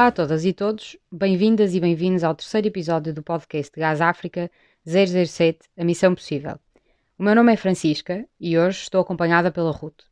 Olá a todas e todos, bem-vindas e bem-vindos ao terceiro episódio do podcast Gás África 007 A Missão Possível. O meu nome é Francisca e hoje estou acompanhada pela Ruth.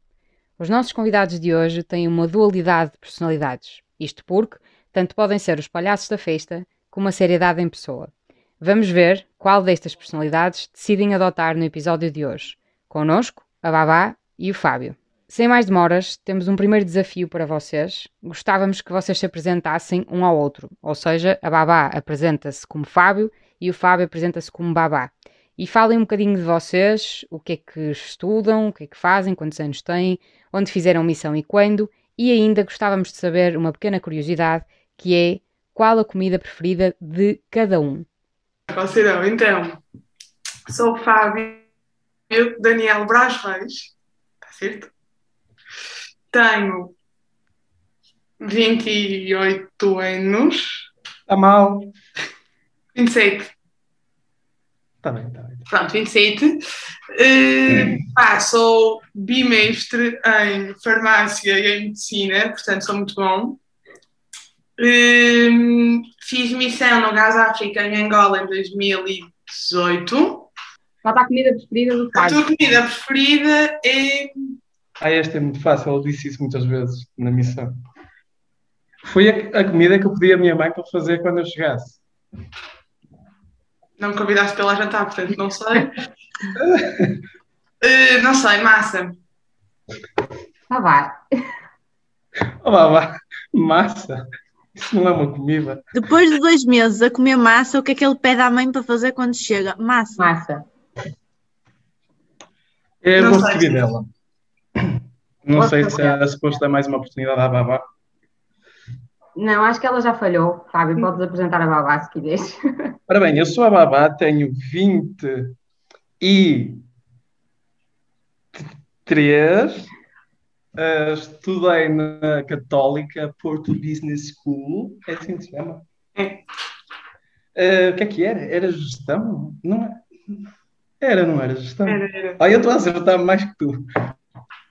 Os nossos convidados de hoje têm uma dualidade de personalidades, isto porque tanto podem ser os palhaços da festa como a seriedade em pessoa. Vamos ver qual destas personalidades decidem adotar no episódio de hoje. Conosco, a Babá e o Fábio. Sem mais demoras, temos um primeiro desafio para vocês. Gostávamos que vocês se apresentassem um ao outro, ou seja, a Babá apresenta-se como Fábio e o Fábio apresenta-se como Babá. E falem um bocadinho de vocês, o que é que estudam, o que é que fazem, quantos anos têm, onde fizeram missão e quando, e ainda gostávamos de saber uma pequena curiosidade, que é qual a comida preferida de cada um. Considero, então, sou o Fábio Daniel Brás Reis, está certo? Tenho 28 anos. Está mal. 27. Está bem, está bem. Pronto, 27. Uh, pá, sou bimestre em farmácia e em medicina, portanto sou muito bom. Uh, fiz missão no Gás África em Angola em 2018. Qual a comida preferida do A Fábio? tua comida preferida é Ah, esta é muito fácil, eu disse isso muitas vezes na missão. Foi a, a comida que eu pedi à minha mãe para fazer quando eu chegasse. Não me convidaste pela jantar, portanto não sei. Eh, não sei, massa. Ah, vai. Oh, vá, vá, massa. Isso não é uma comida. Depois de dois meses a comer massa, o que é que ele pede à mãe para fazer quando chega? Massa. Massa. É sei. de dela. Não sei se era suposto dar mais uma oportunidade à babá. Não, acho que ela já falhou. Fábio, podes apresentar a Babá se quiseres. Ora bem, eu sou a babá, tenho 20 e 3. Uh, estudei na Católica Porto Business School, é assim que se chama? É. Uh, o que é que era? Era gestão? Não é? Era, não era gestão? Era, era. Ah, eu estou a acertar mais que tu.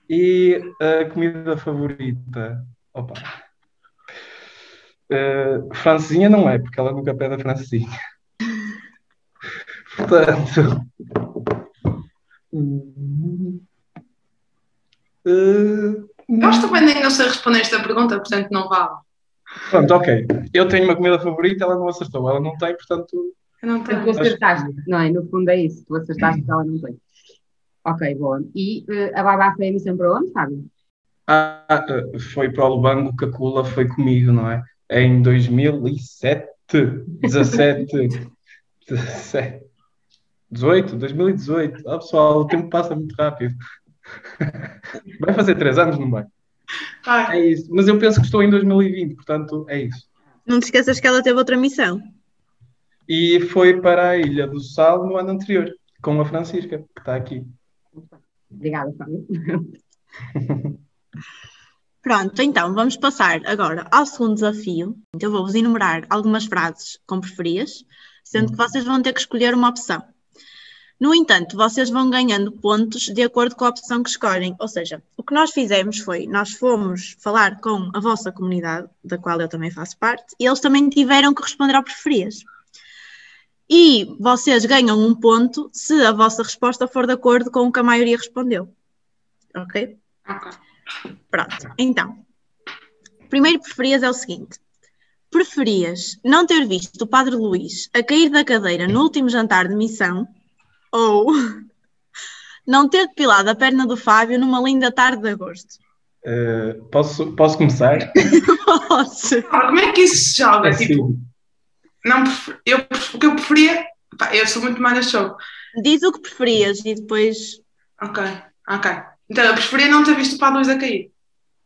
E a comida favorita? Opa. Uh, francesinha não é, porque ela nunca pede a francesinha. Portanto. hum, uh, Eu acho que também nem eu sei responder esta pergunta, portanto não vale. Pronto, ok. Eu tenho uma comida favorita, ela não acertou. Ela não tem, portanto. Eu não Tu tenho. acertaste, não é? No fundo é isso. Tu acertaste que ela não tem. Ok, boa. E eh, a Babá foi a missão para onde, Fábio? Ah, uh, foi para o Lubango que a Cula foi comigo, não é? Em 2007, 17, 17, 18, 2018. Ah, pessoal, o tempo passa muito rápido. Vai fazer três anos, não vai? Ai, É isso. Mas eu penso que estou em 2020, portanto, é isso. Não te esqueças que ela teve outra missão. E foi para a Ilha do Sal no ano anterior, com a Francisca, que está aqui. Obrigada, Fábio. Pronto, então vamos passar agora ao segundo desafio. Eu vou-vos enumerar algumas frases com preferias, sendo que vocês vão ter que escolher uma opção. No entanto, vocês vão ganhando pontos de acordo com a opção que escolhem. Ou seja, o que nós fizemos foi, nós fomos falar com a vossa comunidade, da qual eu também faço parte, e eles também tiveram que responder ao preferias. E vocês ganham um ponto se a vossa resposta for de acordo com o que a maioria respondeu. Ok? ok. Pronto, então. Primeiro preferias é o seguinte: preferias não ter visto o Padre Luís a cair da cadeira no último jantar de missão ou não ter depilado a perna do Fábio numa linda tarde de agosto? Uh, posso, posso começar? Posso. Ora, como é que isso se joga? É Tipo, assim. Não, eu, o que eu preferia. pá, eu sou muito mais show. Diz o que preferias e depois. Ok, ok. Então eu preferia não ter visto o Padre Luís a cair.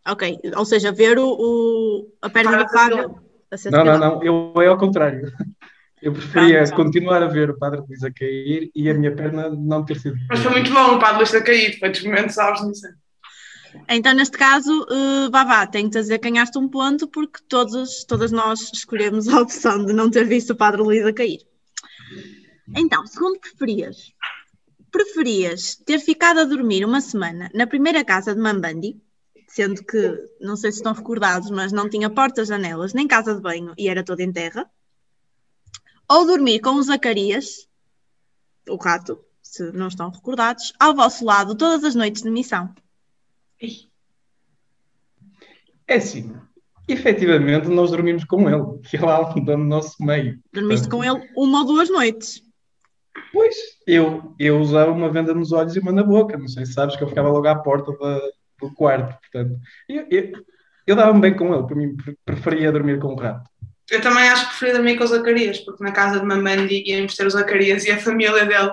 Ok, ou seja, ver o, o- a perna do Fábio Não, não, não, eu é ao contrário. Eu preferia Pronto. continuar a ver o Padre Luís a cair e a minha perna não ter sido. Mas foi muito bom o Padre Luís a cair. Foi dos momentos altos nisso. Então, neste caso, uh, Babá, tenho que dizer que ganhaste um ponto porque todos, todas nós escolhemos a opção de não ter visto o Padre Luís a cair. Então, segundo preferias, preferias ter ficado a dormir uma semana na primeira casa de Mambandi, sendo que, não sei se estão recordados, mas não tinha portas, janelas, nem casa de banho e era toda em terra. Ou dormir com o Zacarias, o rato, se não estão recordados, ao vosso lado todas as noites de missão. É assim, efetivamente nós dormimos com ele, que ele anda no nosso meio. Dormiste com ele uma ou duas noites. Pois, eu, eu usava uma venda nos olhos e uma na boca. Não sei se sabes que eu ficava logo à porta da, do quarto. Portanto, eu, eu, eu dava-me bem com ele, para mim preferia dormir com o rato. Eu também acho que preferia dormir com o Zacarias, porque na casa de Mamandi íamos ter o Zacarias e a família dele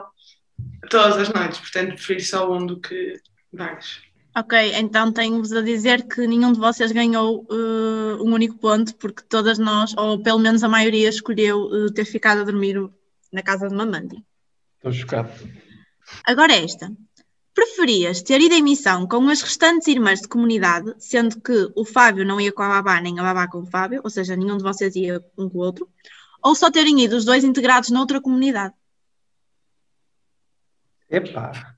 todas as noites. Portanto, prefiro só um do que vários. Ok, então tenho-vos a dizer que nenhum de vocês ganhou uh, um único ponto, porque todas nós, ou pelo menos a maioria, escolheu uh, ter ficado a dormir na casa de Mamandi. Estou chocado. Agora esta. Preferias ter ido em missão com as restantes irmãs de comunidade, sendo que o Fábio não ia com a babá nem a babá com o Fábio, ou seja, nenhum de vocês ia um com o outro, ou só terem ido os dois integrados noutra comunidade? Epá.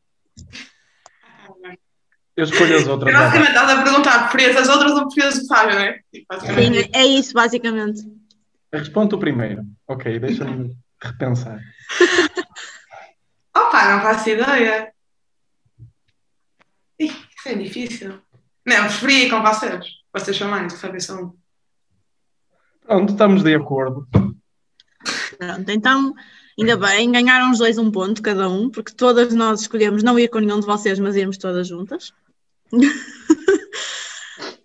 Eu escolho as outras. Basicamente, estás a perguntar, preferias as outras ou preferias o Fábio, não é? Sim, é isso, basicamente. Responde o primeiro. Ok, deixa-me repensar. Opa, não faço ideia. Ih, isso é difícil. Não, preferi ir com vocês. Vocês são mais, o Fábio são. Pronto, estamos de acordo. Pronto, então, ainda bem, ganharam os dois um ponto cada um, porque todas nós escolhemos não ir com nenhum de vocês, mas irmos todas juntas.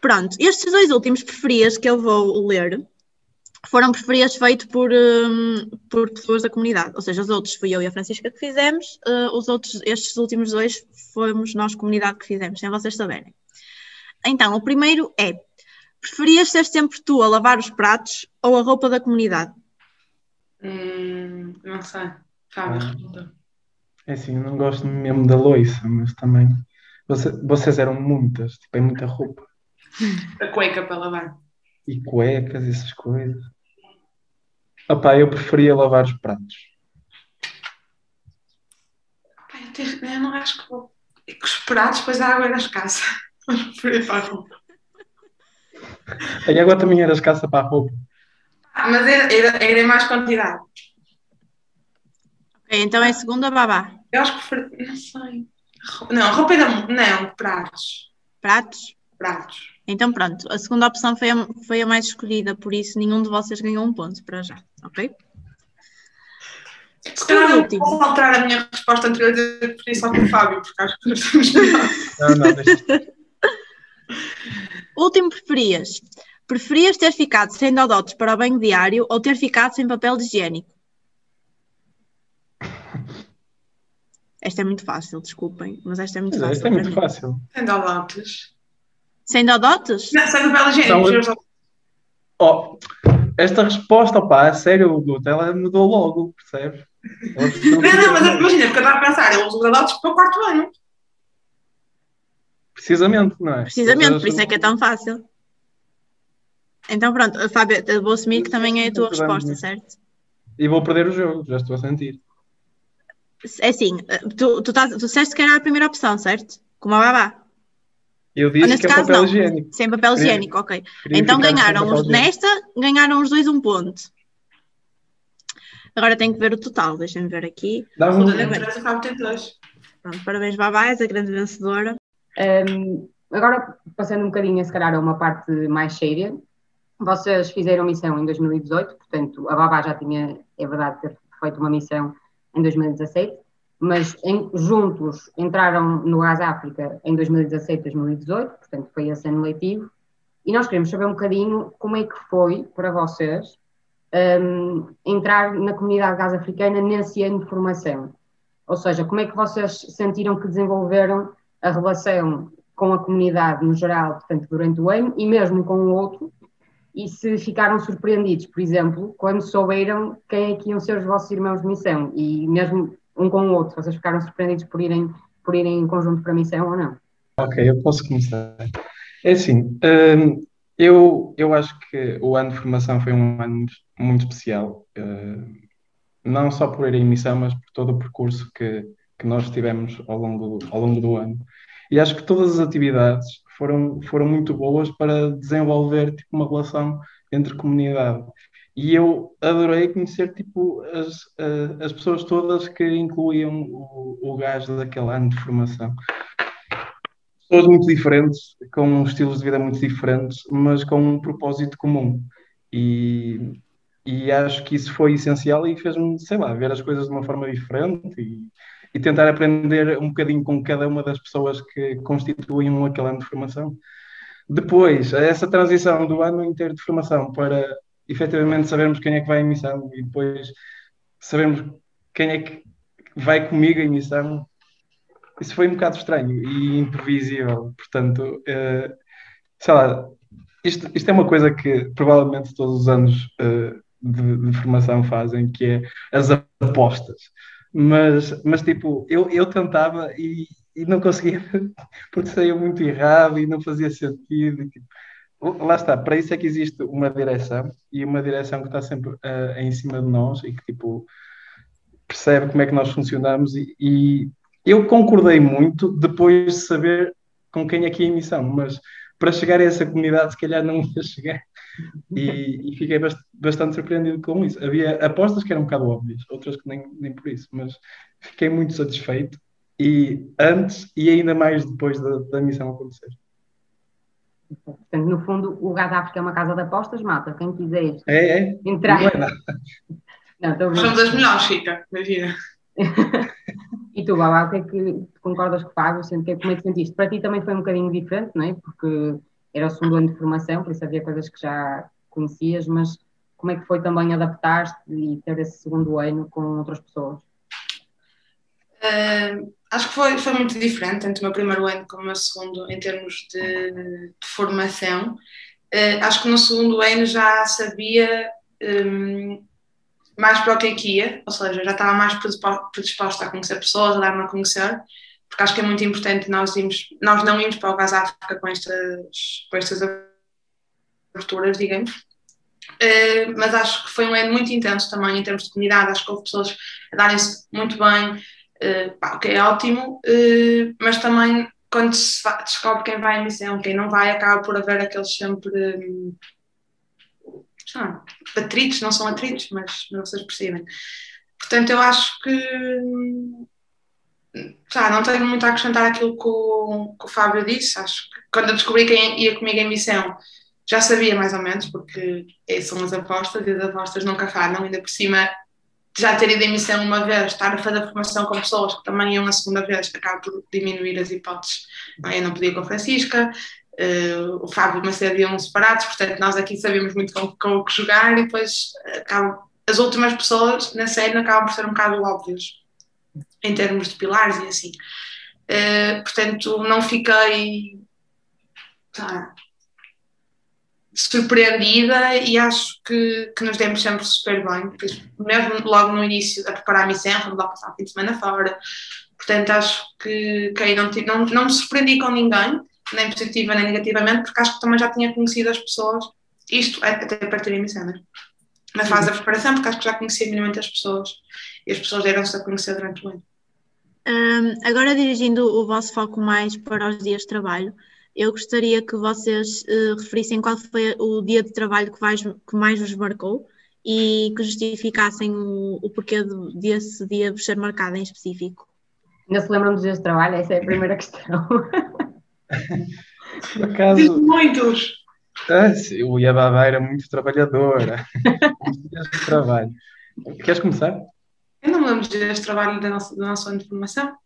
Pronto, estes dois últimos preferias que eu vou ler foram preferias feitos por, um, por pessoas da comunidade, ou seja, os outros fui eu e a Francisca que fizemos, uh, os outros, estes últimos dois fomos nós, comunidade, que fizemos, sem vocês saberem. Então, o primeiro é: preferias ser sempre tu a lavar os pratos ou a roupa da comunidade? Hum, não sei. Fábio, ah, É assim, eu não gosto mesmo da loiça, mas também. Vocês, vocês eram muitas, tipo, é muita roupa. A cueca para lavar. E cuecas, essas coisas. Opá, eu preferia lavar os pratos. eu, eu não acho que vou. É que os pratos, depois a água era escassa. Mas preferia para a roupa. A água também era escassa para a roupa. Ah, mas era, era, era em mais quantidade. Ok, então é segunda babá. Eu acho que preferia. Não sei. Não, roupa era. Não, pratos. Pratos? Pratos. Então pronto, a segunda opção foi a, foi a mais escolhida, por isso nenhum de vocês ganhou um ponto para já, ok? Se calhar não posso alterar a minha resposta anterior de preferir só com o Fábio, porque acho que nós estamos Não, não, deixa. Último preferias. Preferias ter ficado sem dodotes para o banho diário ou ter ficado sem papel higiênico? Esta é muito fácil, desculpem, mas esta é muito Mas fácil. Esta é muito fácil. Sem dodotes. Sem dodotes? Não, sem papel São- higiênico. Oh, esta resposta, opá, a sério, Guto, ela mudou logo, percebes? Ela Não, não, mas imagina, porque eu estava a pensar, eu uso os dodotes para o quarto banho. Precisamente, não é? Precisamente, por isso é que é tão fácil. Então pronto, Fábio, vou assumir que também é a tua resposta, certo? E vou perder o jogo, já estou a sentir. É assim, tu, tu, estás, tu disseste que era a primeira opção, certo? Como a babá. Eu Ou disse neste que é caso papel não, higiênico. sem papel Queria- higiênico, ok. Queria Então ficar sem ganharam papel os, higiênico. nesta, ganharam os dois um ponto. Agora tenho que ver o total, deixem-me ver aqui. Dá um... Toda a natureza, o Fábio tem dois. Pronto, parabéns, babá, és a grande vencedora. Um, agora, passando um bocadinho, se calhar, a uma parte mais séria, vocês fizeram missão em 2018, portanto, a Babá já tinha, é verdade, ter feito uma missão em 2017, mas em- juntos entraram no Gás África em 2017, 2018, portanto, foi esse ano letivo, e nós queremos saber um bocadinho como é que foi para vocês um, entrar na comunidade gás africana nesse ano de formação. Ou seja, como é que vocês sentiram que desenvolveram a relação com a comunidade no geral, portanto, durante o ano, e mesmo com o outro, e se ficaram surpreendidos, por exemplo, quando souberam quem é que iam ser os vossos irmãos de missão, e mesmo um com o outro, vocês ficaram surpreendidos por irem, por irem em conjunto para a missão ou não? Ok, eu posso começar. É assim, hum, eu, eu acho que o ano de formação foi um ano muito, especial, hum, não só por ir em missão, mas por todo o percurso que, que nós tivemos ao longo, ao longo do ano. E acho que todas as atividades foram, foram muito boas para desenvolver tipo, uma relação entre comunidade. E eu adorei conhecer tipo, as, as pessoas todas que incluíam o, o gajo daquele ano de formação. Pessoas muito diferentes, com estilos de vida muito diferentes, mas com um propósito comum. E, e acho que isso foi essencial e fez-me, sei lá, ver as coisas de uma forma diferente e, e tentar aprender um bocadinho com cada uma das pessoas que constituem aquele ano de formação. Depois, essa transição do ano inteiro de formação para efetivamente sabermos quem é que vai em missão e depois sabermos quem é que vai comigo em missão, isso foi um bocado estranho e imprevisível. Portanto, uh, sei lá, isto, isto é uma coisa que provavelmente todos os anos uh, de, de, formação fazem, que é as apostas. Mas, mas tipo, eu, eu tentava e, e não conseguia, porque saía muito errado e não fazia sentido. Tipo, lá está, para isso é que existe uma direção e uma direção que está sempre uh, em cima de nós e que tipo percebe como é que nós funcionamos e, e, eu concordei muito depois de saber com quem é que a missão, mas para chegar a essa comunidade se calhar não ia chegar e, e fiquei bast bastante surpreendido com isso. Havia apostas que eram um bocado óbvias, outras que nem, nem por isso, mas fiquei muito satisfeito e antes e ainda mais depois da, da missão acontecer. Portanto, no fundo, o Gás África é uma casa de apostas, mata. Quem quiser é, é. entrar. Não é nada. São das melhores, Chica, imagina. e tu, Baba, o que é que concordas que faz? Como é que sentiste? Para ti também foi um bocadinho diferente, não é? Porque era o segundo ano de formação, por isso havia coisas que já conhecias, mas como é que foi também adaptar-te e ter esse segundo ano com outras pessoas? Uh, acho que foi, foi muito diferente, tanto o meu primeiro ano como o meu segundo, em termos de, de formação. Uh, acho que no segundo ano já sabia um, mais para o que é que ia, ou seja, já estava mais predisposta a conhecer pessoas, a dar-me a conhecer, porque acho que é muito importante nós, irmos, nós não irmos para o Gás África com estas, com estas aberturas, digamos. Uh, mas acho que foi um ano muito intenso também em termos de comunidade, acho que houve pessoas a darem-se muito bem, uh, o que é ótimo, uh, mas também quando se descobre quem vai à missão, quem não vai, acaba por haver aqueles sempre um, não, atritos, não são atritos, mas, mas vocês percebem. Portanto, eu acho que não tenho muito a acrescentar aquilo que o, que o Fábio disse. Acho que quando eu descobri quem ia comigo em missão, já sabia mais ou menos, porque são as apostas e as apostas nunca falham, ainda por cima já ter ido em missão uma vez, estar a fazer formação com pessoas que também iam a segunda vez, acaba por diminuir as hipóteses. Eu não podia com a Francisca, uh, o Fábio e Macedo iam separados, portanto nós aqui sabíamos muito com, com o que jogar e depois acabam, as últimas pessoas na série acabam por ser um bocado óbvias em termos de pilares e assim. Uh, portanto, não fiquei tá, surpreendida e acho que, que nos demos sempre super bem, mesmo logo no início a preparar a missão, fomos lá passar o fim de semana fora. Portanto, acho que, que aí não, não, não me surpreendi com ninguém, nem positiva nem negativamente, porque acho que também já tinha conhecido as pessoas, isto é até a partir da missão, né? na fase da preparação, porque acho que já conhecia minimamente as pessoas e as pessoas deram-se a conhecer durante o ano. Um, agora dirigindo o vosso foco mais para os dias de trabalho, eu gostaria que vocês uh, referissem qual foi o dia de trabalho que, vais, que mais vos marcou e que justificassem o, o porquê de, desse dia vos ser marcado em específico. Ainda se lembram dos dias de trabalho? Essa é a primeira questão. Por acaso... Muitos! Ah, sim, o Iababa era muito trabalhadora. de trabalho. Queres começar? Eu não me lembro deste trabalho da nossa, ano de formação.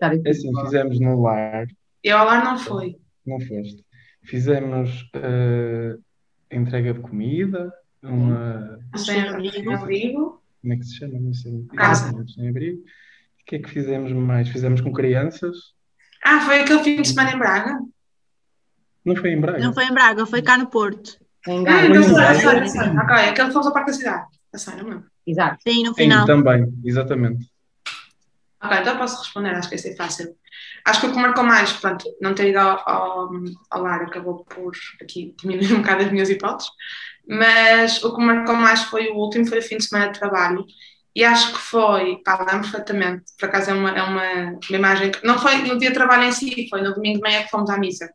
É assim, fizemos no lar. Eu ao lar não foi. Não foste. Fizemos uh, entrega de comida, uma. Sem abrigo. Como é que se chama? Não sei. Casa. Sem abrigo. O que é que fizemos mais? Fizemos com crianças. Ah, foi aquele fim de semana em Braga? Não foi em Braga? Não foi em Braga, foi cá no Porto. Em Braga. Hum, então, a Sara, a Ok, aquele fomos ao Parque da Cidade. A Sara, não Exato. Sim, no final. Sim, também, exatamente. Ok, então posso responder, acho que esse é fácil. Acho que o que marcou mais, pronto, não ter ido ao, ao, ao lar acabou por aqui diminuir um bocado as minhas hipóteses, mas o que marcou mais foi o último, foi o fim de semana de trabalho, e acho que foi, pá, lembro perfeitamente, por acaso é uma, é uma, uma imagem que não foi no dia de trabalho em si, foi no domingo de manhã que fomos à missa.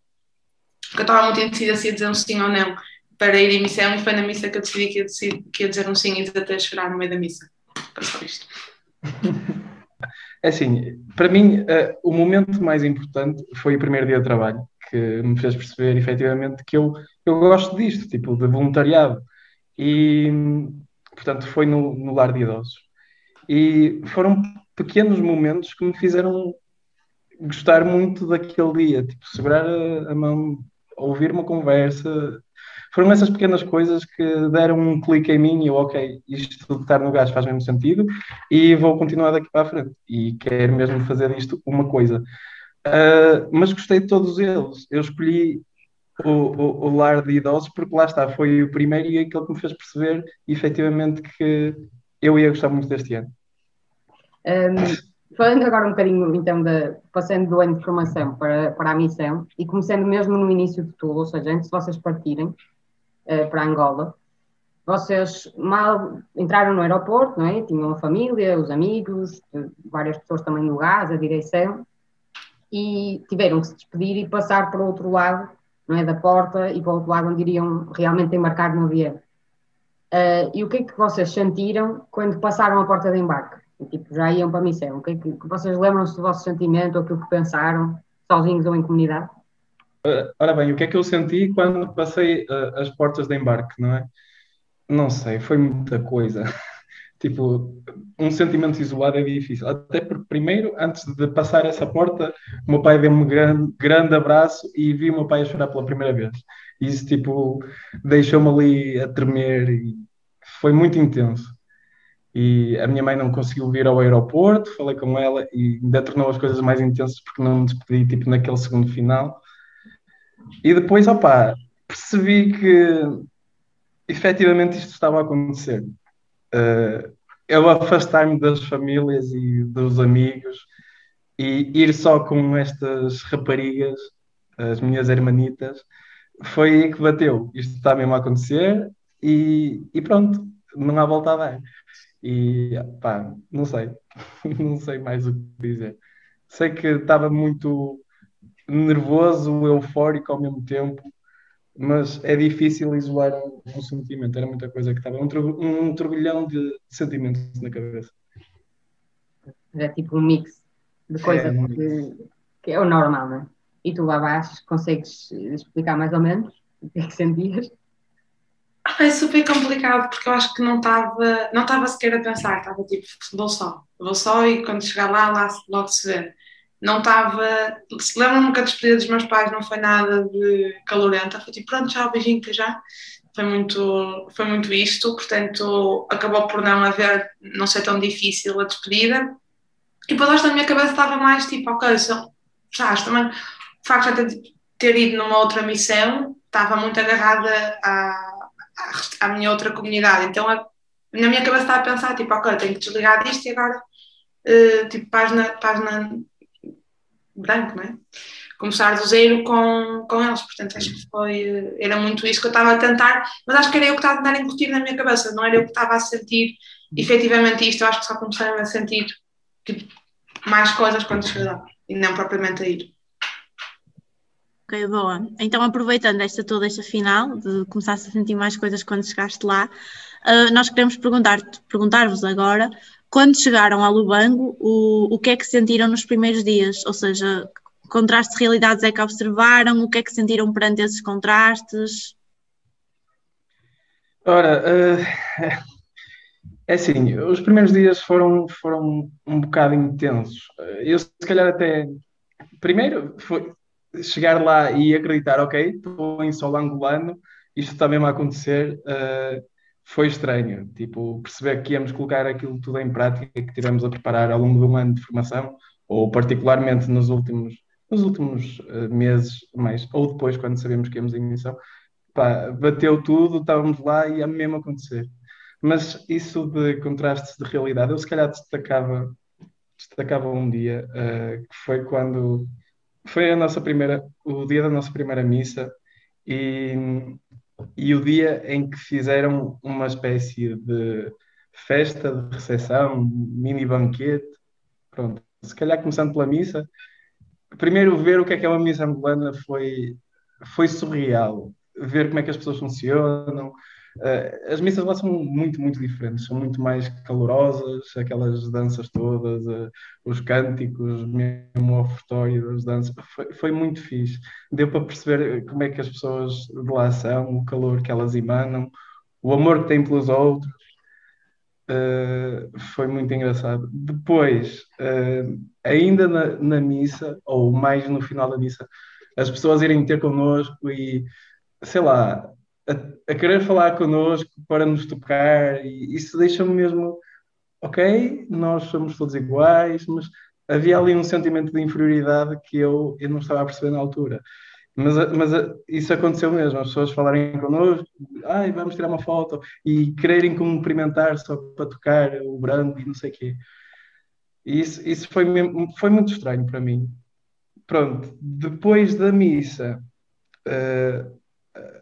porque eu estava muito indecisa se ia dizer um sim ou não para ir em missão e foi na missa que eu decidi que ia, decidir, que ia dizer um sim e até chorar no meio da missa. Foi isto. É assim, para mim, uh, o momento mais importante foi o primeiro dia de trabalho, que me fez perceber efetivamente que eu, eu gosto disto, tipo, de voluntariado. E, portanto, foi no, no lar de idosos. E foram pequenos momentos que me fizeram gostar muito daquele dia, tipo, segurar a, a mão, ouvir uma conversa. Foram essas pequenas coisas que deram um clique em mim e eu, ok, isto de estar no gás faz mesmo sentido e vou continuar daqui para a frente. E quero mesmo fazer isto uma coisa. Uh, mas gostei de todos eles. Eu escolhi o, o, o, lar de idosos porque lá está, foi o primeiro e aquele que me fez perceber efetivamente que eu ia gostar muito deste ano. Um, falando agora um bocadinho, então, de, passando do ano de formação para, para a missão e começando mesmo no início de tudo, ou seja, antes de vocês partirem uh, para Angola, vocês mal entraram no aeroporto, não é? Tinham a família, os amigos, várias pessoas também no gás, a direção, e tiveram que se despedir e passar para o outro lado, não é? Da porta e para o outro lado onde iriam realmente embarcar no avião. Uh, e o que é que vocês sentiram quando passaram a porta de embarque? E, tipo, já iam para a missão. O que é que, vocês lembram-se do vosso sentimento ou aquilo que pensaram, sozinhos ou em comunidade? Ora bem, o que é que eu senti quando passei uh, as portas de embarque, não é? Não sei, foi muita coisa. tipo, um sentimento isolado é difícil. Até porque, primeiro, antes de passar essa porta, o meu pai deu-me um grande, grande abraço e vi o meu pai chorar pela primeira vez. Isso, tipo, deixou-me ali a tremer e foi muito intenso e a minha mãe não conseguiu vir ao aeroporto, falei com ela e ainda tornou as coisas mais intensas porque não me despedi tipo naquele segundo final. E depois, opá, percebi que efetivamente isto estava a acontecer. Uh, eu afastar-me das famílias e dos amigos e ir só com estas raparigas, as minhas hermanitas, foi aí que bateu. Isto está mesmo a acontecer e, e pronto, não há volta a dar. E pá, não sei, não sei mais o que dizer. Sei que estava muito nervoso, eufórico ao mesmo tempo, mas é difícil isolar um, um sentimento. Era muita coisa que estava, um, um turbilhão de sentimentos na cabeça. É tipo um mix de coisas é, que, que, é o normal, não é? E tu lá vais, consegues explicar mais ou menos o que é que sentias? É super complicado porque eu acho que não estava não estava sequer a pensar, estava tipo, vou só, vou só e quando chegar lá, lá logo se vê. Não estava, se lembram-me que a despedida dos meus pais não foi nada de calorenta, foi tipo, pronto, já, beijinho, que já. Foi muito, foi muito isto, portanto, acabou por não haver, não ser tão difícil a despedida. E depois acho que na minha cabeça estava mais tipo, ok, já, também, o facto de ter, ter ido numa outra missão, estava muito agarrada a à minha outra comunidade. Então, a, na minha cabeça estava a pensar, tipo, ok, tenho que desligar disto e agora, uh, tipo, página, página branco, não é? Começar do zero com, com eles, portanto acho que foi, eh, era muito isso que eu estava a tentar, mas acho que era eu que estava a tentar incutir na minha cabeça, não era eu que estava a sentir efetivamente isto, eu acho que só comecei a sentir tipo, mais coisas quando cheguei e não propriamente a ir. Ok, boa. Então, aproveitando esta toda esta final, de começar a sentir mais coisas quando chegaste lá, uh, nós queremos perguntar-vos perguntar agora, quando chegaram a Lubango, o, o que é que sentiram nos primeiros dias? Ou seja, contrastes de realidades é que observaram? O que é que sentiram perante esses contrastes? Ora, uh, é assim, os primeiros dias foram, foram um bocado intensos. Eu, se calhar, até. Primeiro, foi, chegar lá e acreditar, ok, estou em solo angolano, isto está mesmo a acontecer, uh, foi estranho. Tipo, perceber que íamos colocar aquilo tudo em prática que tivemos a preparar ao longo de um ano de formação, ou particularmente nos últimos, nos últimos uh, meses, mais, ou depois, quando sabemos que íamos em missão, pá, bateu tudo, estávamos lá e ia mesmo acontecer. Mas isso de contrastes de realidade, eu se calhar destacava, destacava um dia, uh, que foi quando foi a nossa primeira, o dia da nossa primeira missa e, e o dia em que fizeram uma espécie de festa de recepção, mini banquete. Pronto, se calhar começando pela missa. Primeiro ver o que é que é uma missa angolana foi foi surreal ver como é que as pessoas funcionam. Uh, as missas lá são muito, muito diferentes, são muito mais calorosas, aquelas danças todas, uh, os cânticos, mesmo o ofertório das danças, foi, foi, muito fixe. Deu para perceber como é que as pessoas de lá são, o calor que elas emanam, o amor que têm pelos outros. Uh, foi muito engraçado. Depois, ainda na, na missa, ou mais no final da missa, as pessoas irem ter connosco e, sei lá, a, a querer falar connosco para nos tocar, e isso deixa-me mesmo, ok, nós somos todos iguais, mas havia ali um sentimento de inferioridade que eu, eu não estava a perceber na altura. Mas, mas isso aconteceu mesmo, as pessoas falarem connosco, ai, vamos tirar uma foto, e quererem cumprimentar só para tocar o branco e não sei o quê. E isso, isso foi, foi muito estranho para mim pronto, depois da missa, uh,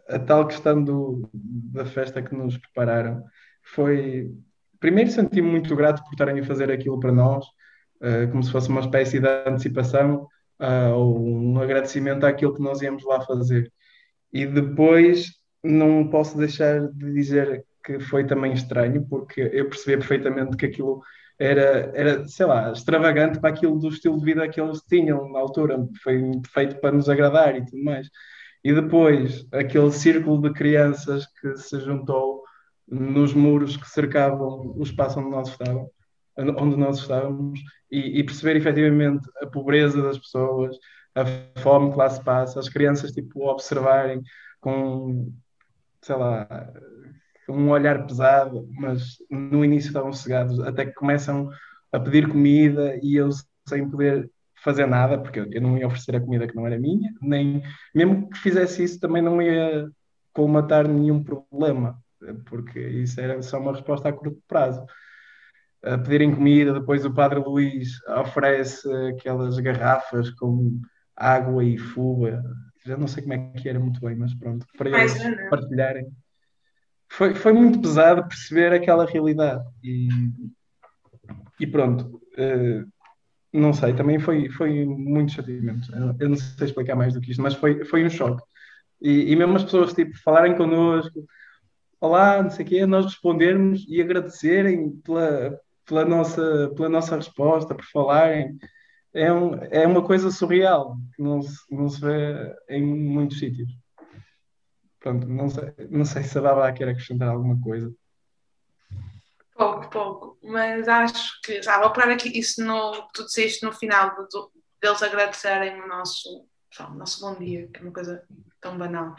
a tal questão do, da festa que nos prepararam foi. Primeiro, senti-me muito grato por estarem a fazer aquilo para nós, uh, como se fosse uma espécie de antecipação uh, ou um agradecimento àquilo que nós íamos lá fazer. E depois, não posso deixar de dizer que foi também estranho, porque eu percebi perfeitamente que aquilo era, era, sei lá, extravagante para aquilo do estilo de vida que eles tinham na altura. Foi feito para nos agradar e tudo mais. E depois, aquele círculo de crianças que se juntou nos muros que cercavam o espaço onde nós estávamos, onde nós estávamos e, e perceber efetivamente a pobreza das pessoas, a fome que lá se passa, as crianças tipo observarem com, sei lá, um olhar pesado, mas no início estavam sossegados, até que começam a pedir comida e eu sem poder fazer nada, porque eu não ia oferecer a comida que não era minha, nem mesmo que fizesse isso também não ia colmatar nenhum problema, porque isso era só uma resposta a curto prazo. A pedirem comida, depois o Padre Luís oferece aquelas garrafas com água e fuga, já não sei como é que era muito bem, mas pronto, para eles partilharem foi, foi muito pesado perceber aquela realidade. E, e pronto, uh, não sei, também foi, foi muito chateamento. Eu não sei explicar mais do que isto, mas foi, foi um choque. E, e mesmo as pessoas tipo, falarem connosco, olá, não sei o quê, nós respondermos e agradecerem pela, pela, nossa, pela nossa resposta, por falarem. É, um, é uma coisa surreal que não se, não se vê em muitos sítios. Pronto, não sei, não sei se a Babá quer acrescentar alguma coisa. Pouco, pouco, mas acho que já vou parar aqui isso no, tu disseste no final do, deles agradecerem o nosso, o nosso bom dia, que é uma coisa tão banal.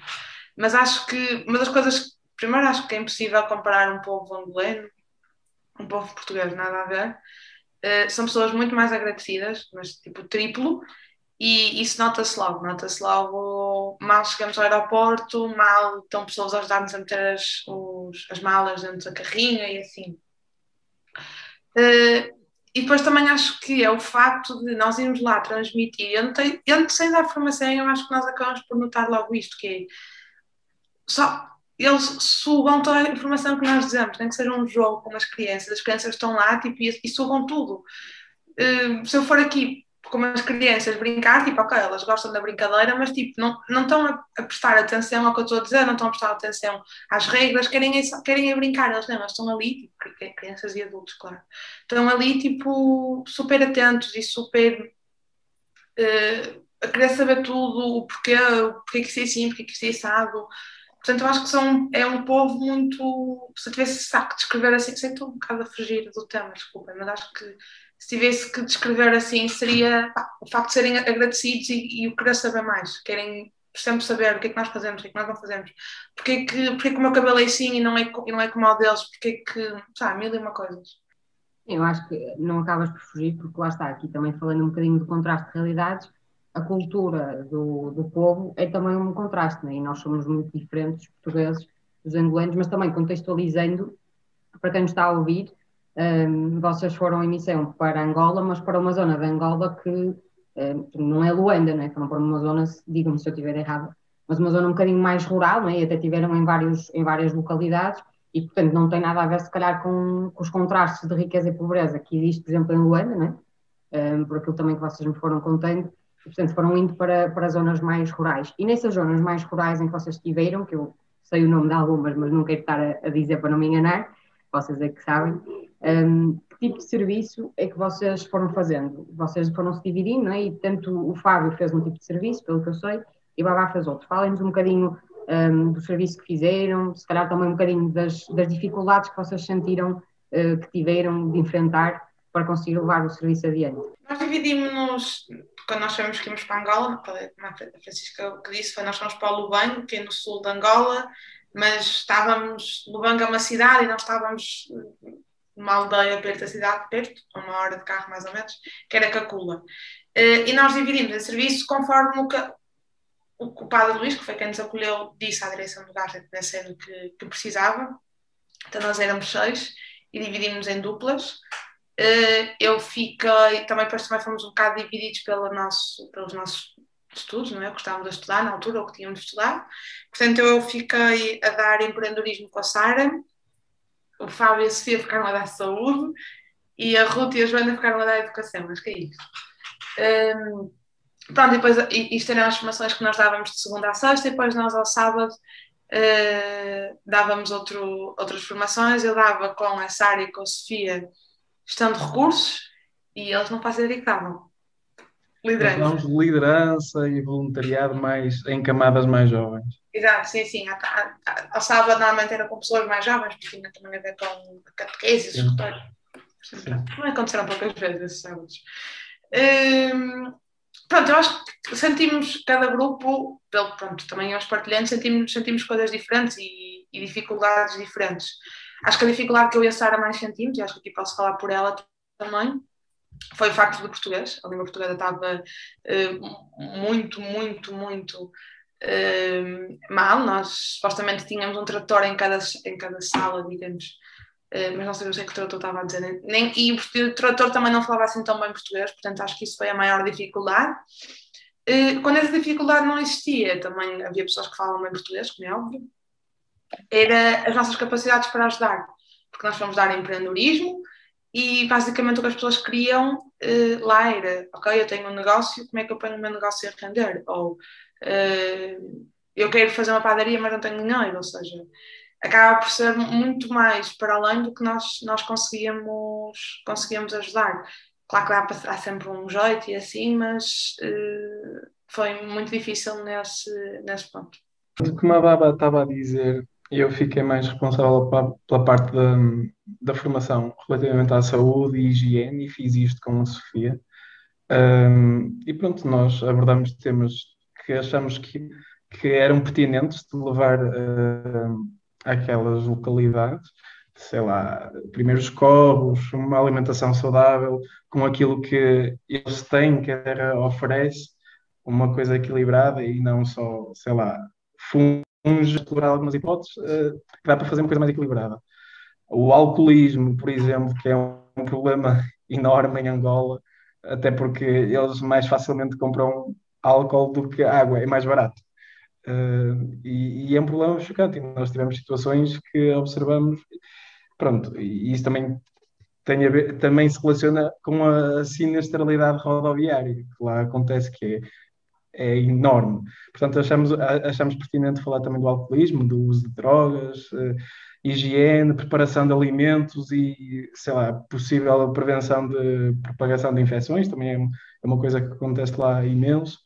Mas acho que uma das coisas, primeiro acho que é impossível comparar um povo angolano, um povo português, nada a ver. Uh, são pessoas muito mais agradecidas, mas tipo triplo, e isso nota-se logo, nota-se logo, mal chegamos ao aeroporto, mal estão pessoas a ajudar-nos a meter as, os, as malas dentro da carrinha e assim. Uh, e depois também acho que é o facto de nós irmos lá transmitir, não sei dar formação, eu acho que nós acabamos por notar logo isto, que é só eles sugam toda a informação que nós dizemos, nem que seja um jogo com as crianças, as crianças estão lá tipo, e, e sugam tudo. Uh, se eu for aqui como as crianças brincar, tipo, ok, elas gostam da brincadeira, mas tipo, não, não estão a, a prestar atenção ao que eu estou a dizer, não estão a prestar atenção às regras, querem, querem brincar, elas não, elas estão ali, tipo, crianças e adultos, claro, estão ali, tipo, super atentos e super uh, a querer saber tudo, o porquê, o porquê que isso é assim, porquê que isso é assado. Portanto, eu acho que são, é um povo muito. Se eu tivesse saco de descrever assim, sei, estou um bocado a fugir do tema, desculpa, mas acho que se tivesse que descrever assim, seria pá, o facto de serem agradecidos e, e o querer saber mais, querem sempre saber o que é que nós fazemos, o que é que nós não fazemos, porque é que, porque é que o meu cabelo é assim e não é, e não é como o deles, porque é que, sabe, mil e uma coisas. Eu acho que não acabas por fugir, porque lá está, aqui também falando um bocadinho do contraste de realidades, a cultura do, do povo é também um contraste, né? e nós somos muito diferentes, os portugueses, os angolanos, mas também contextualizando, para quem nos está a ouvir, vocês foram em missão para Angola, mas para uma zona de Angola que um, não é Luanda, não é? Foram para uma zona, digam-me se eu estiver errado, mas uma zona um bocadinho mais rural, não é? E até tiveram em, vários, em várias localidades e, portanto, não tem nada a ver, se calhar, com, com os contrastes de riqueza e pobreza que existe, por exemplo, em Luanda, não é? Um, por aquilo também que vocês me foram contando. portanto, foram indo para, para zonas mais rurais. E nessas zonas mais rurais em que vocês estiveram, que eu sei o nome de algumas, mas não quero estar a, a dizer para não me enganar, vocês é que sabem, um, que tipo de serviço é que vocês foram fazendo? Vocês foram se dividindo, não é? E tanto o Fábio fez um tipo de serviço, pelo que eu sei, e o Babá fez outro. Falem-nos um bocadinho um, do serviço que fizeram, se calhar também um bocadinho das, das dificuldades que vocês sentiram uh, que tiveram de enfrentar para conseguir levar o serviço adiante. Nós dividimos-nos, quando nós sabemos que íamos para Angola, a Francisca que disse foi nós fomos para o Lubango, que é no sul de Angola, mas estávamos, Lubango é uma cidade e nós estávamos numa aldeia perto da cidade, perto, a uma hora de carro mais ou menos, que era Cacula. Eh, e nós dividimos o serviço conforme o, que, o padre Luís, que foi quem nos acolheu, disse à direção do gás pensando que, que precisava. Então nós éramos seis e dividimos em duplas. Eh, eu fiquei, também depois também fomos um bocado divididos pelo nosso, pelos nossos estudos, não é? Gostávamos de estudar na altura, ou que tínhamos de estudar. Portanto, eu fiquei a dar empreendedorismo com a Sara, o Fábio e a Sofia ficaram a dar saúde e a Ruth e a Joana ficaram a dar educação, mas que é isso. Um, pronto, depois isto eram as formações que nós dávamos de segunda a sexta, e depois nós ao sábado uh, dávamos outro, outras formações. Eu dava com a Sara e com a Sofia gestão de recursos e eles não fazem ideia que. Liderança. Damos liderança e voluntariado mais, em camadas mais jovens. Exato, sim, sim. Ao sábado normalmente era com pessoas mais jovens, porque tinha também a ver com catequeses, Não aconteceram poucas vezes esses sábados. Hum, pronto, eu acho que sentimos cada grupo, pelo, pronto, também aos partilhantes, sentimos, sentimos coisas diferentes e, e, dificuldades diferentes. Acho que a dificuldade que eu e a Sara mais sentimos, e acho que aqui posso falar por ela também, foi o facto do português. A língua portuguesa estava uh, muito, muito, muito uh, mal. Nós supostamente tínhamos um tradutor em cada, em cada sala, digamos, uh, mas não sabemos o que o tradutor estava a dizer. Nem, e o tradutor também não falava assim tão bem português, portanto acho que isso foi a maior dificuldade. quando essa dificuldade não existia, também havia pessoas que falavam bem português, como é óbvio, era as nossas capacidades para ajudar, porque nós fomos dar empreendedorismo, e basicamente o que as pessoas queriam uh, lá era, ok, eu tenho um negócio, como é que eu ponho o meu negócio a render? Ou uh, eu quero fazer uma padaria, mas não tenho dinheiro, ou seja, acaba por ser muito mais para além do que nós, nós conseguíamos, conseguíamos ajudar. Claro que dá, há sempre um jeito e assim, mas uh, foi muito difícil nesse, nesse ponto. Como a Baba estava a dizer, eu fiquei mais responsável pela parte da, da formação relativamente à saúde e higiene e fiz isto com a Sofia. Um, e pronto, nós abordamos temas que achamos que, que eram pertinentes de levar uh, àquelas localidades, sei lá, primeiros corvos, uma alimentação saudável, com aquilo que eles têm, que a terra oferece, uma coisa equilibrada e não só, sei lá, fundos vamos explorar algumas hipóteses uh, que dá para fazer uma coisa mais equilibrada. O alcoolismo, por exemplo, que é um, problema enorme em Angola, até porque eles mais facilmente compram álcool do que água, é mais barato. Uh, e, e, é um problema chocante. Nós tivemos situações que observamos, pronto, e isso também tem a ver, também se relaciona com a sinistralidade rodoviária, que lá acontece que é é enorme. Portanto, achamos, achamos pertinente falar também do alcoolismo, do uso de drogas, uh, higiene, preparação de alimentos e, sei lá, possível prevenção de propagação de infecções, também é, é uma coisa que acontece lá imenso.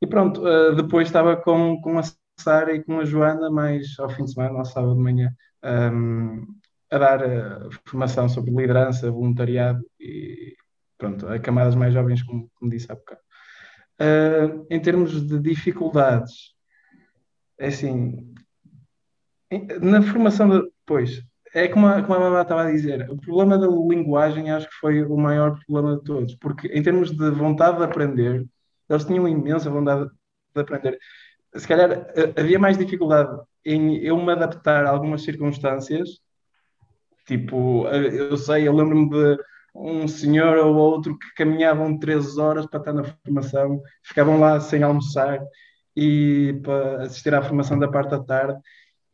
E pronto, uh, depois estava com, com a Sara e com a Joana, mais ao fim de semana, ao sábado de manhã, um, ehm, a dar uh, formação sobre liderança, voluntariado e pronto, a camadas mais jovens, como, como disse há bocado. Uh, em termos de dificuldades, é assim, na formação, de, pois, é como a, como a Mamá estava a dizer, o problema da linguagem acho que foi o maior problema de todos, porque em termos de vontade de aprender, eles tinham imensa vontade de aprender. Se calhar havia mais dificuldade em eu me adaptar a algumas circunstâncias, tipo, eu sei, eu lembro-me de um senhor ou outro que caminhavam três horas para estar na formação, ficavam lá sem almoçar e para assistir à formação da parte da tarde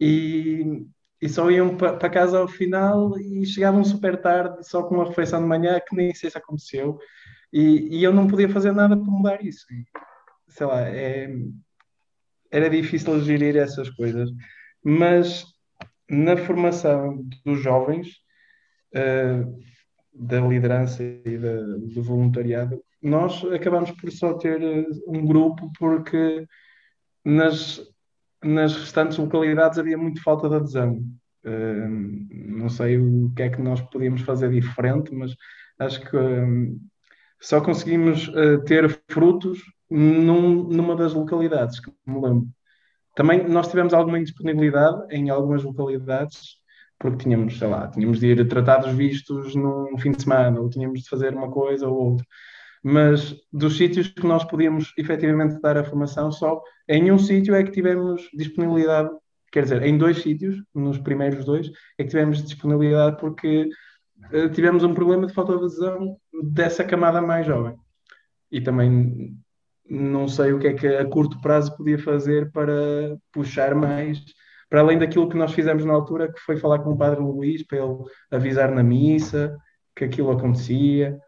e, e só iam para, para casa ao final e chegavam super tarde, só com uma refeição de manhã que nem sei se aconteceu. E, e eu não podia fazer nada para mudar isso. Sei lá, é, era difícil gerir essas coisas. Mas na formação dos jovens, uh, da liderança e da, do voluntariado, nós acabamos por só ter eh, um grupo porque nas, nas restantes localidades havia muito falta de adesão. Uh, não sei o que é que nós podíamos fazer diferente, mas acho que um, só conseguimos uh, ter frutos num, numa das localidades, que me lembro. Também nós tivemos alguma indisponibilidade em algumas localidades, porque tínhamos, sei lá, tínhamos de ir tratar dos vistos num fim de semana, ou tínhamos de fazer uma coisa ou outra. Mas dos sítios que nós podíamos efetivamente dar a formação, só em um sítio é que tivemos disponibilidade, quer dizer, em dois sítios, nos primeiros dois, é que tivemos disponibilidade porque uh, tivemos um problema de falta de adesão dessa camada mais jovem. E também não sei o que é que a curto prazo podia fazer para puxar mais, para além daquilo que nós fizemos na altura, que foi falar com o Padre Luís para ele avisar na missa que aquilo acontecia.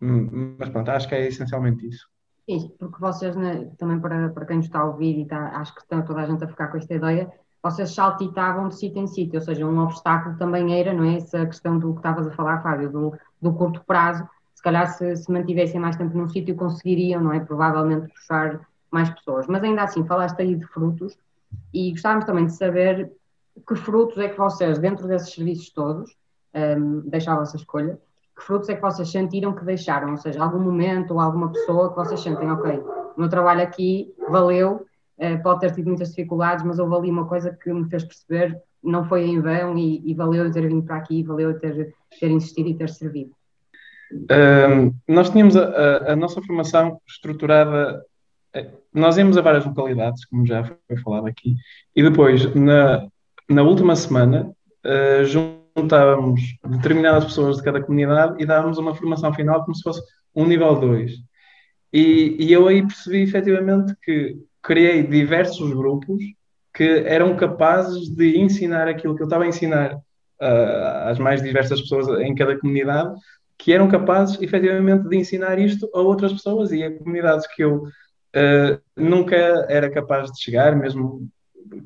Hum, mas pronto, acho que é essencialmente isso. Sim, porque vocês, né, também para, para quem nos está a ouvir e está, acho que está toda a gente a ficar com esta ideia, vocês saltitavam de sítio em sítio, ou seja, um obstáculo também era, não é? Essa questão do que estavas a falar, Fábio, do, do curto prazo, calhar se, se mantivessem mais tempo num sítio conseguiriam, não é? Provavelmente puxar mais pessoas. Mas ainda assim, falaste aí de frutos e gostávamos também de saber que frutos é que vocês, dentro desses serviços todos, um, deixavam essa escolha, que frutos é que vocês sentiram que deixaram? Ou seja, algum momento ou alguma pessoa que vocês sentem, ok, o meu trabalho aqui valeu, uh, pode ter tido muitas dificuldades, mas houve ali uma coisa que me fez perceber não foi em vão e, e valeu eu ter vindo para aqui, valeu eu ter, ter insistido e ter servido nós tínhamos a, a, a, nossa formação estruturada. Eh, nós íamos a várias localidades, como já foi falado aqui, e depois, na, na última semana, uh, juntávamos determinadas pessoas de cada comunidade e dávamos uma formação final como se fosse um nível 2. E, e eu aí percebi efetivamente que criei diversos grupos que eram capazes de ensinar aquilo que eu estava a ensinar uh, às mais diversas pessoas em cada comunidade, que eram capazes efetivamente de ensinar isto a outras pessoas e a comunidades que eu uh, nunca era capaz de chegar, mesmo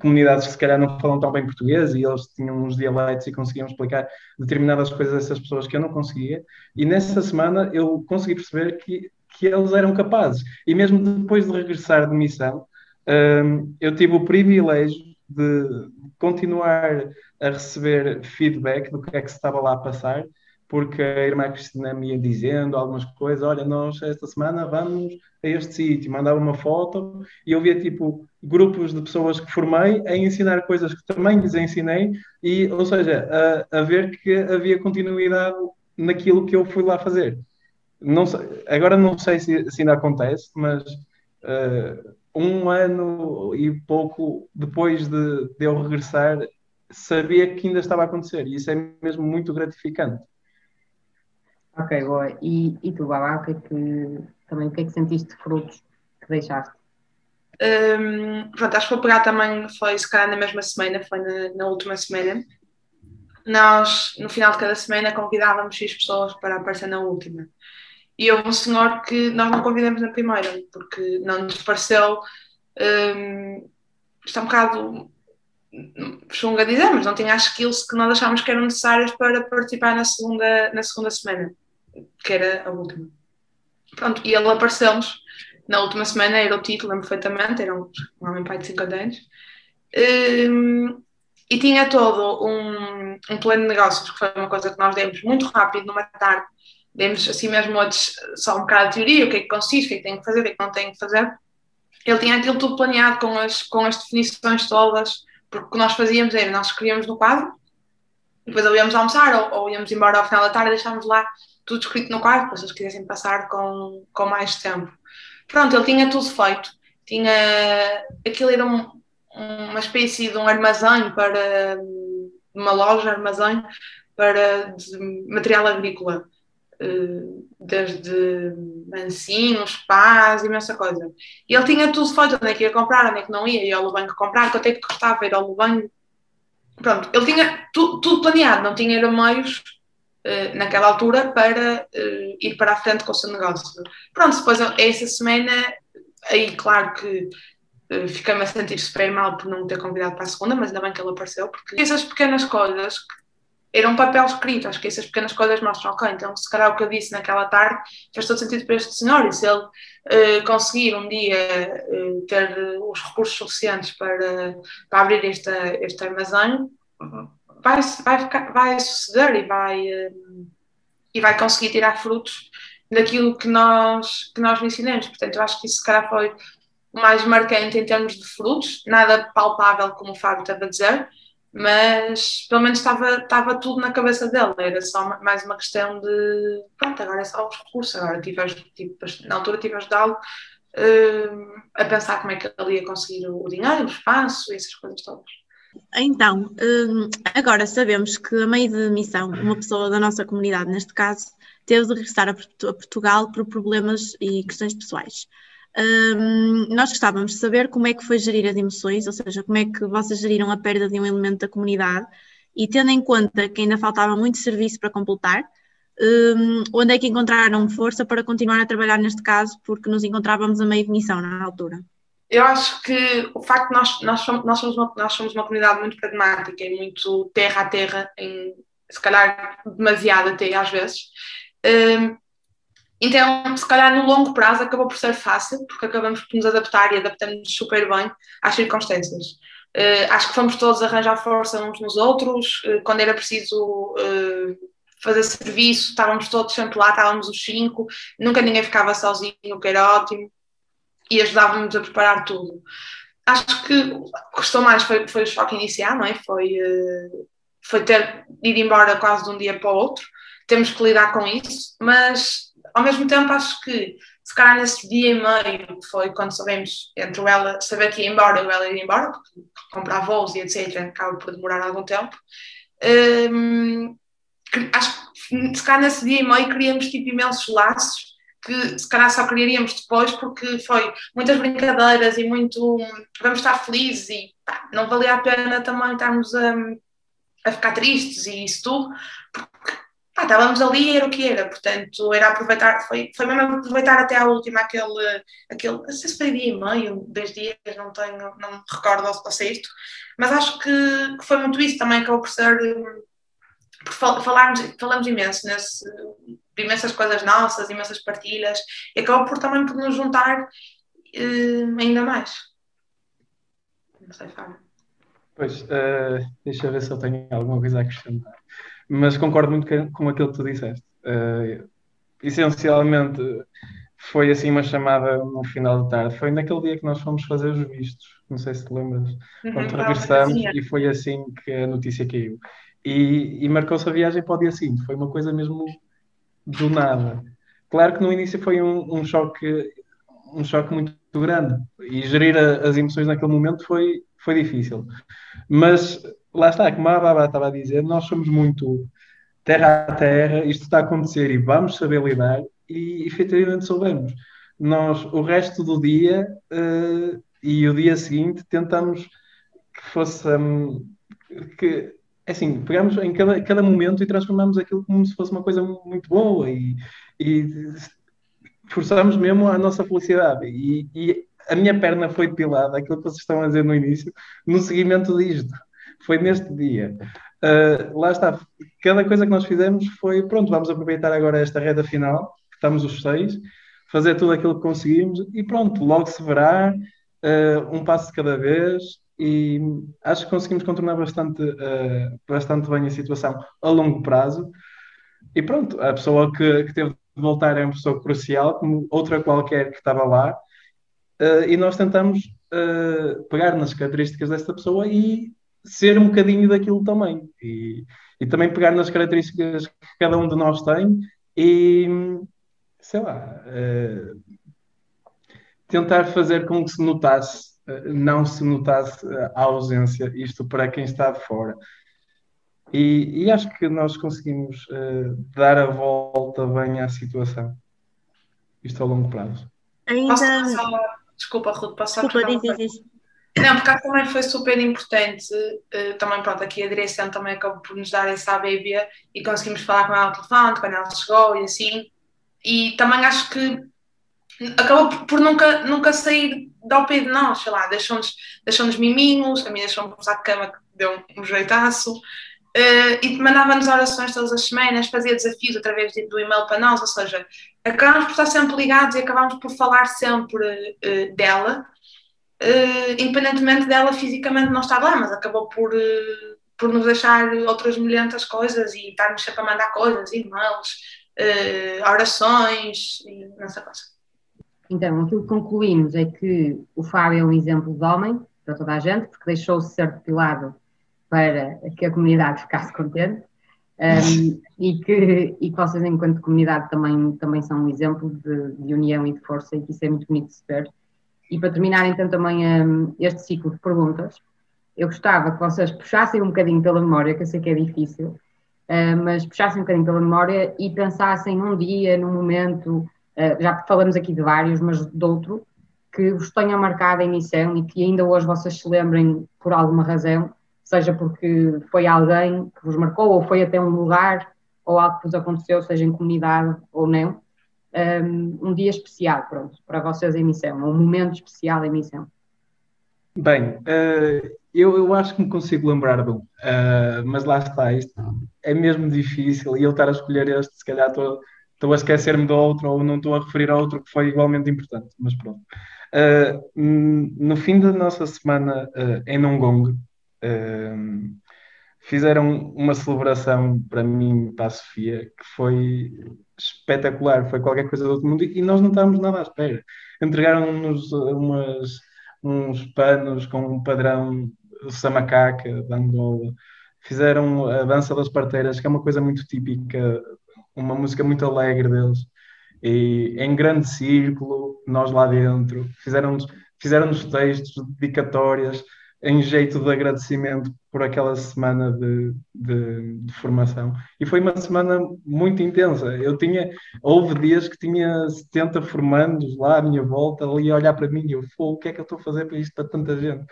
comunidades que se calhar não falam tão bem português e eles tinham uns dialetos e conseguiam explicar determinadas coisas a essas pessoas que eu não conseguia. E nessa semana eu consegui perceber que, que eles eram capazes. E mesmo depois de regressar de missão, ehm, eu tive o privilégio de continuar a receber feedback do que é que se estava lá a passar porque a irmã Cristina me ia dizendo algumas coisas, olha, nós esta semana vamos a este sítio, mandava uma foto e eu via tipo grupos de pessoas que formei a ensinar coisas que também lhes ensinei e, ou seja, a, a ver que havia continuidade naquilo que eu fui lá fazer. Não sei, agora não sei se, se ainda acontece, mas uh, um ano e pouco depois de, de eu regressar, sabia que ainda estava a acontecer e isso é mesmo muito gratificante. Ok, boa. E, e tu, Babá, o que é que, também o que é que sentiste de frutos que deixaste? Um, pronto, acho que vou pegar também, foi se calhar na mesma semana, foi na, na, última semana. Nós, no final de cada semana, convidávamos X pessoas para aparecer na última. E houve um senhor que nós não convidamos na primeira, porque não nos pareceu. Um, está um bocado chunga dizer, mas não tinha as skills que nós achámos que eram necessárias para participar na segunda, na segunda semana que era a última. Pronto, e ele apareceu-nos na última semana, era o título, lembro perfeitamente, era um, um homem pai de 50 anos, um, e tinha todo um, um plano de negócios, que foi uma coisa que nós demos muito rápido numa tarde, demos assim mesmo só um bocado de teoria, o que é que consiste, o que é que tem que fazer, o que é que não tem que fazer. Ele tinha aquilo tudo planeado com as, com as definições todas, porque o que nós fazíamos era, nós escrevíamos no quadro, depois ou íamos almoçar ou, ou íamos embora ao final da tarde deixávamos lá tudo escrito no para se eles quisessem passar com, com mais tempo. Pronto, ele tinha tudo feito. Tinha, aquilo era um, uma espécie de um armazém para, uma loja, armazém, para material agrícola. Eh, desde mansinhos, pás, imensa coisa. E ele tinha tudo feito, onde é que ia comprar, onde é que não ia, ia ao banco comprar, quanto é que custava ir ao banco. Pronto, ele tinha tu, tudo planeado, não tinha meios naquela altura para uh, ir para a frente com o seu negócio. Pronto, depois essa semana, aí claro que fiquei-me a sentir super mal por não ter convidado para a segunda, mas ainda bem que ele apareceu, porque essas pequenas coisas era um papel escrito, acho que essas pequenas coisas mostram, ok, então se calhar o que eu disse naquela tarde faz todo sentido para este senhor, e se ele uh, conseguir um dia uh, ter os recursos suficientes para, para abrir esta, este armazém, vai, vai, ficar, vai suceder e vai, uh, e vai conseguir tirar frutos daquilo que nós, que nós ensinamos. Portanto, eu acho que isso se calhar foi o mais marcante em termos de frutos, nada palpável, como o Fábio estava a dizer, mas pelo menos estava, estava tudo na cabeça dele, era só mais uma questão de pronto, agora é só os recursos, agora tive, tive, na altura tive ajudá-lo uh, a pensar como é que ele ia conseguir o dinheiro, o espaço essas coisas todas. Então, hum, agora sabemos que a meio de missão, uma pessoa da nossa comunidade, neste caso, teve de regressar a Portugal por problemas e questões pessoais. Um, nós gostávamos de saber como é que foi gerir as emoções, ou seja, como é que vocês geriram a perda de um elemento da comunidade e tendo em conta que ainda faltava muito serviço para completar, um, onde é que encontraram força para continuar a trabalhar neste caso, porque nos encontrávamos a meio de missão na altura? Eu acho que o facto de nós, nós, somos, nós, somos uma, nós somos uma comunidade muito pragmática e muito terra a terra, em, se calhar demasiado até às vezes, um, então, se calhar no longo prazo acabou por ser fácil, porque acabamos por nos adaptar e adaptamos super bem às circunstâncias. Uh, acho que fomos todos arranjar força uns nos outros, uh, quando era preciso fazer serviço, estávamos todos sempre lá, estávamos os cinco, nunca ninguém ficava sozinho, o que era ótimo, e ajudávamos a preparar tudo. Acho que o que custou mais foi, foi o choque inicial, não é? Foi, foi ter ido embora quase de um dia para o outro, temos que lidar com isso, mas ao mesmo tempo acho que se nesse dia e meio, foi quando sabemos entre ela saber que ia embora e ela ir embora, porque comprar voos e etc, acaba por demorar algum tempo, hum, acho que se nesse dia e meio criamos tipo imensos laços que se calhar só criaríamos depois porque foi muitas brincadeiras e muito vamos estar felizes e pá, não valia a pena também estarmos a, a ficar tristes e isso tudo, porque ah, estávamos ali era o que era, portanto, era aproveitar, foi, foi mesmo aproveitar até à última aquele, aquele, não sei se foi dia e meio, dois dias, não tenho, não me recordo ao, ao certo, mas acho que, que, foi muito isso também, acabou por ser, por falarmos, falamos imenso nesse, de imensas coisas nossas, imensas partilhas, e acabou por também por nos juntar uh, ainda mais. Não sei, Fábio. Pois, uh, deixa eu ver se eu tenho alguma coisa a acrescentar mas concordo muito com aquilo que tu disseste. Uh, essencialmente, foi assim uma chamada no final de tarde. Foi naquele dia que nós fomos fazer os vistos, não sei se te lembras, uhum, quando regressamos, e foi assim que a notícia caiu. E, e marcou-se a viagem para o dia seguinte, foi uma coisa mesmo do nada. Claro que no início foi um, um choque um choque muito grande e gerir a, as emoções naquele momento foi, foi difícil. Mas lá está, como a Baba estava a dizer, nós somos muito terra a terra, isto está a acontecer e vamos saber lidar, e efetivamente soubemos. Nós, o resto do dia uh, e o dia seguinte, tentamos que fosse. Um, que, é assim, pegamos em cada, cada momento e transformamos aquilo como se fosse uma coisa muito boa e, e forçamos mesmo a nossa felicidade. E, e a minha perna foi depilada, aquilo que vocês estão a dizer no início, no seguimento disto foi neste dia. Uh, lá está, cada coisa que nós fizemos foi, pronto, vamos aproveitar agora esta reta final, que estamos os seis, fazer tudo aquilo que conseguimos e pronto, logo se verá, uh, um passo de cada vez e acho que conseguimos contornar bastante, uh, bastante bem a situação a longo prazo. E pronto, a pessoa que, que teve de voltar é uma pessoa crucial, como outra qualquer que estava lá, e nós tentamos pegar nas características desta pessoa e ser um bocadinho daquilo também. E, e também pegar nas características que cada um de nós tem e, sei lá, uh, tentar fazer com que se notasse, uh, não se notasse a ausência, isto para quem está de fora. E, e acho que nós conseguimos uh, dar a volta bem à situação. Isto a longo prazo. Ainda... Posso, Desculpa, Ruth, posso Desculpa, diz, diz. Não, porque acho que também foi super importante, uh, também pronto, aqui a direção também acabou por nos dar essa bebê e conseguimos falar com ela ao telefone quando ela chegou e assim, e também acho que acabou por nunca, nunca sair ao pé de nós, sei lá, deixou-nos deixou miminhos, a mim deixou-me usar de cama que deu um jeitaço, uh, e mandava-nos orações todas as semanas, fazia desafios através do e-mail para nós, ou seja, acabámos por estar sempre ligados e acabámos por falar sempre uh, dela, uh, independentemente dela fisicamente não estar lá, mas acabou por, por nos deixar outras milhentas coisas e estarmos sempre a mandar coisas, e-mails, orações e nessa coisa. Então, aquilo que concluímos é que o Fábio é um exemplo de homem para toda a gente, porque deixou-se ser depilado para que a comunidade ficasse contente um, e, que, e que vocês, enquanto comunidade, também, também são um exemplo de, de união e de força e que isso é muito bonito de se ver. E para terminar, então, também um, este ciclo de perguntas, eu gostava que vocês puxassem um bocadinho pela memória, que eu sei que é difícil, uh, mas puxassem um bocadinho pela memória e pensassem num dia, num momento, já falamos aqui de vários, mas de outro, que vos tenha marcado a emissão e que ainda hoje vocês se lembrem por alguma razão seja porque foi alguém que vos marcou, ou foi até um lugar, ou algo que vos aconteceu, seja em comunidade ou não, um, um dia especial, pronto, para vocês em missão, um momento especial em missão. Bem, uh, eu, eu acho que me consigo lembrar de um, uh, mas lá está, isto é mesmo difícil e eu estar a escolher este, se calhar estou, estou a esquecer-me de outro ou não estou a referir a outro que foi igualmente importante, mas pronto. Uh, no fim da nossa semana em Nongong, fizeram uma celebração para mim, para a Sofia, que foi espetacular, foi qualquer coisa do outro mundo e nós não estávamos nada à espera. Entregaram-nos uns panos com um padrão samacaca da Angola, fizeram a dança das parteiras, que é uma coisa muito típica, uma música muito alegre deles, e em grande círculo, nós lá dentro, fizeram-nos fizeram textos, dedicatórias, em jeito de agradecimento por aquela semana de, de, de, formação. E foi uma semana muito intensa. Eu tinha, houve dias que tinha 70 formandos lá à minha volta, ali a olhar para mim e eu, o que é que eu estou a fazer para isto para tanta gente?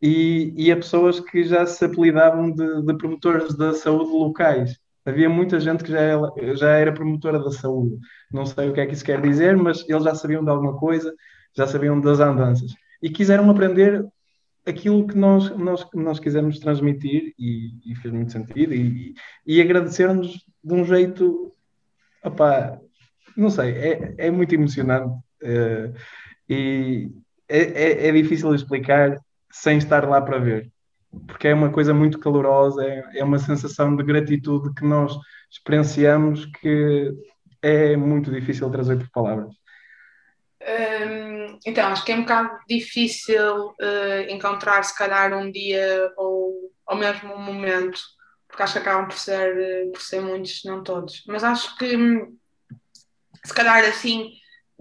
E, e a pessoas que já se apelidavam de, de promotores da saúde locais. Havia muita gente que já era, já era promotora da saúde. Não sei o que é que isso quer dizer, mas eles já sabiam de alguma coisa, já sabiam das andanças. E quiseram aprender aquilo que nós, nós, nós quisemos transmitir e, e fez muito sentido e, e agradecer-nos de um jeito, não sei, é, é muito emocionante uh, e é, é, é, difícil explicar sem estar lá para ver, porque é uma coisa muito calorosa, é, é uma sensação de gratitude que nós experienciamos que é muito difícil trazer por palavras. Um, então, acho que é um bocado difícil uh, encontrar, se calhar, um dia ou, ou mesmo um momento, porque acho que acabam por ser, uh, por ser muitos, não todos. Mas acho que, hum, se calhar, assim,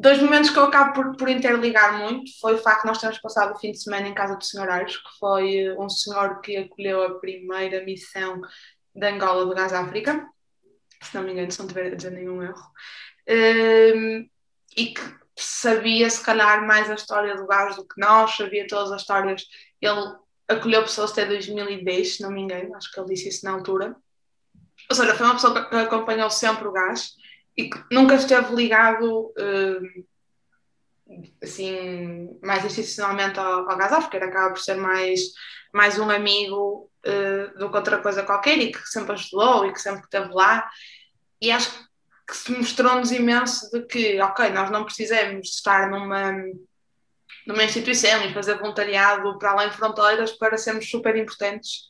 dois momentos que eu acabo por, por interligar muito foi o facto de nós termos passado o fim de semana em casa do Sr. Aires, que foi uh, um senhor que acolheu a primeira missão da Angola do Gás África, se não me engano, se não tiver a dizer nenhum erro. Um, e que sabia se calhar mais a história do gás do que nós, sabia todas as histórias. Ele acolheu pessoas até 2010, se não me engano, acho que ele disse isso na altura. Ou seja, foi uma pessoa que acompanhou sempre o gás e que nunca esteve ligado uh, assim, mais institucionalmente ao, ao gás África, acaba por ser mais, mais um amigo uh, do que outra coisa qualquer e que sempre ajudou e que sempre esteve lá. E acho que que se mostrou-nos imenso de que, ok, nós não precisamos estar numa, numa instituição e fazer voluntariado para além de fronteiras para sermos super importantes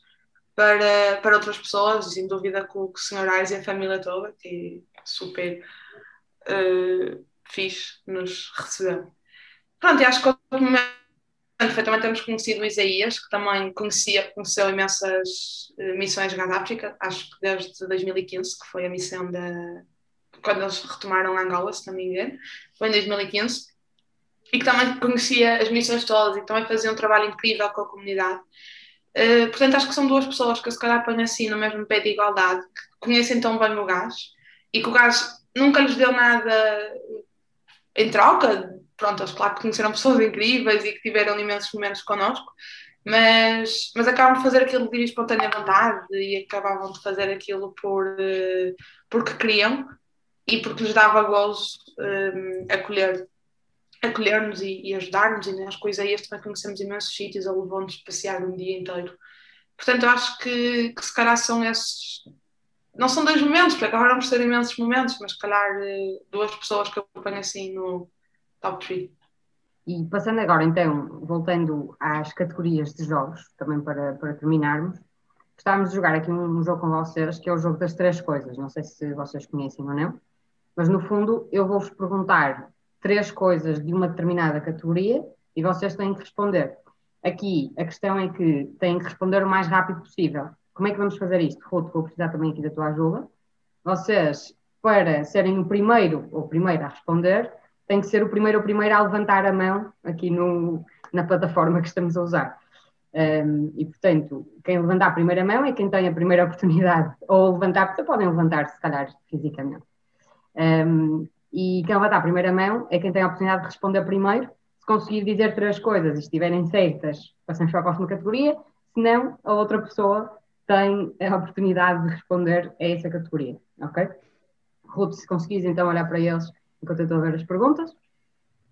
para, para outras pessoas, sem dúvida com o Sr. Ais e a família toda, que super uh, fixe nos recebeu. Pronto, e acho que outro momento foi também temos conhecido o Isaías, que também conhecia, conheceu imensas uh, missões na África, acho que desde 2015, que foi a missão da, quando eles retomaram Angola, se não me engano, foi em 2015, e que também conhecia as missões todas e também fazia um trabalho incrível com a comunidade. Uh, portanto, acho que são duas pessoas que se calhar ponho assim no mesmo pé de igualdade, que conhecem tão bem o gás e que o gás nunca lhes deu nada em troca, pronto, eles claro que conheceram pessoas incríveis e que tiveram imensos momentos connosco, mas, mas acabam de fazer aquilo de espontânea vontade e acabavam de fazer aquilo por, uh, porque queriam e porque lhes dava gozo um, acolher acolher-nos e, e ajudar-nos. E nas coisas aí também conhecemos imensos sítios ou levou-nos passear um dia inteiro. Portanto eu acho que, que se calhar são esses não são dois momentos, porque agora vamos ter imensos momentos, mas se calhar eh, duas pessoas que eu ponho assim no top 3. E passando agora, então, voltando às categorias de jogos, também para, para terminarmos, gostávamos de jogar aqui um, um, jogo com vocês, que é o jogo das três coisas. Não sei se vocês conhecem ou não, mas no fundo eu vou-vos perguntar três coisas de uma determinada categoria e vocês têm que responder. Aqui a questão é que têm que responder o mais rápido possível. Como é que vamos fazer isto? Ruth, vou precisar também aqui da tua ajuda. Vocês, para serem o primeiro ou primeira a responder, tem que ser o primeiro ou primeira a levantar a mão aqui no, na plataforma que estamos a usar. Um, e, portanto, quem levantar a primeira mão é quem tem a primeira oportunidade, ou levantar, porque podem levantar, se calhar, fisicamente. Um, e quem levantar a primeira mão é quem tem a oportunidade de responder primeiro. Se conseguir dizer três coisas e estiverem certas, passamos para a próxima categoria. Se não, a outra pessoa tem a oportunidade de responder a essa categoria, ok? Ruth, se conseguires então olhar para eles enquanto eu estou a ver as perguntas.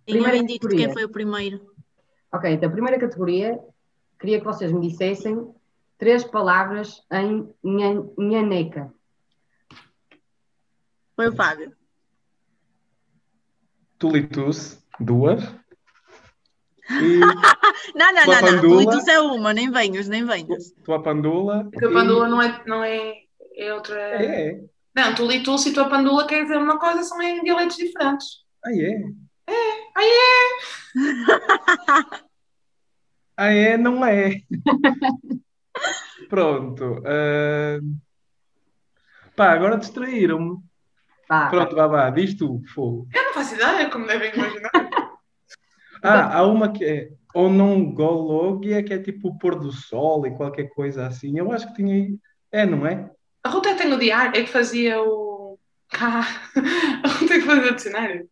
Primeira dito quem foi o primeiro. Ok, então a primeira categoria, queria que vocês me dissessem três palavras em nhaneca. Foi o Fábio. Tulitus, duas. E não, não, não, não. Tulitus é uma, nem venhas, nem venhas. Tua pandula. Porque a pandula e... não, é, não é, é outra. É. Não, tulitus e tua pandula quer dizer uma coisa, são em dialetos diferentes. Ah, é? É, ah, é. ah, é, não é. Pronto. Uh... Pá, agora distraíram-me. Pronto, vá, vá, diz tu, fogo. Eu não faço ideia, como devem imaginar. Ah, há uma que é Onongologia, que é tipo o pôr do sol e qualquer coisa assim. Eu acho que tinha aí. É, não é? A Ruta tem o diário, é que fazia o. Cá. A Ruta é que fazia o dicionário.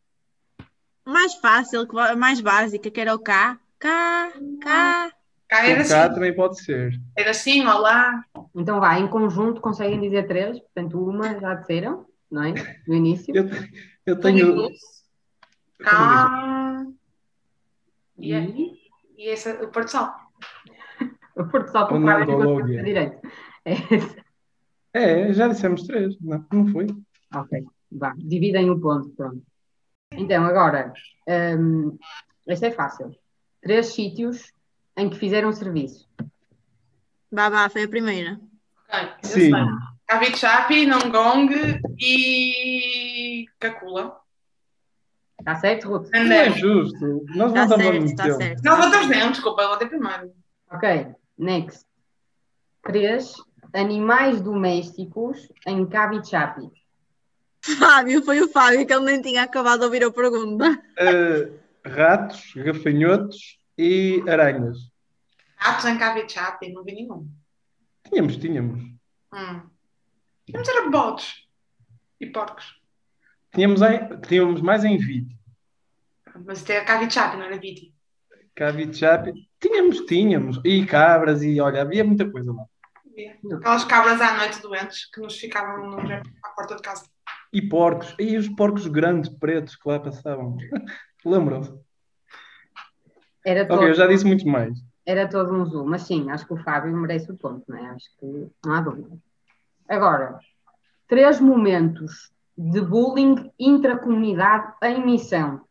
Mais fácil, mais básica, que era o K. K, K. Cá era o K assim. também pode ser. Era assim, olá. Então vá, em conjunto conseguem dizer três, portanto uma já disseram não é? No início. Eu, eu tenho. Ah. E, é, e esse é o Porto Sol. o Porto Sol com o direito. É, é, já dissemos três, não, não foi? Ok, vá, dividem o ponto, pronto. Então, agora, um, este é fácil. Três sítios em que fizeram serviço. Babá, foi a primeira. Ok, Sim. Kavichapi, Nongong e Kakula. Está certo, Ruth? Não é justo. Nós não tá estamos certo, está certo. Nós votamos não, desculpa, eu votei primeiro. Ok, next. Três animais domésticos em Kavichapi. Fábio, foi o Fábio que ele nem tinha acabado de ouvir a pergunta. Uh, ratos, gafanhotos e aranhas. Ratos em Kavichapi, não vi nenhum. Tínhamos, tínhamos. Hum. Tínhamos era bodes e porcos. Tínhamos, em, tínhamos mais em Viti. Mas até a Cavichapi, não era Viti. Cavichapi. Tínhamos, tínhamos. E cabras, e olha, havia muita coisa lá. Aquelas cabras à noite doentes que nos ficavam no, à porta de casa. E porcos. E os porcos grandes, pretos, que lá passavam. Lembram-se? Era todo, ok, eu já disse muito mais. Era todo um zoom, mas sim, acho que o Fábio merece o ponto, não é? Acho que não há dúvida. Agora, três momentos de bullying intracomunidade em missão.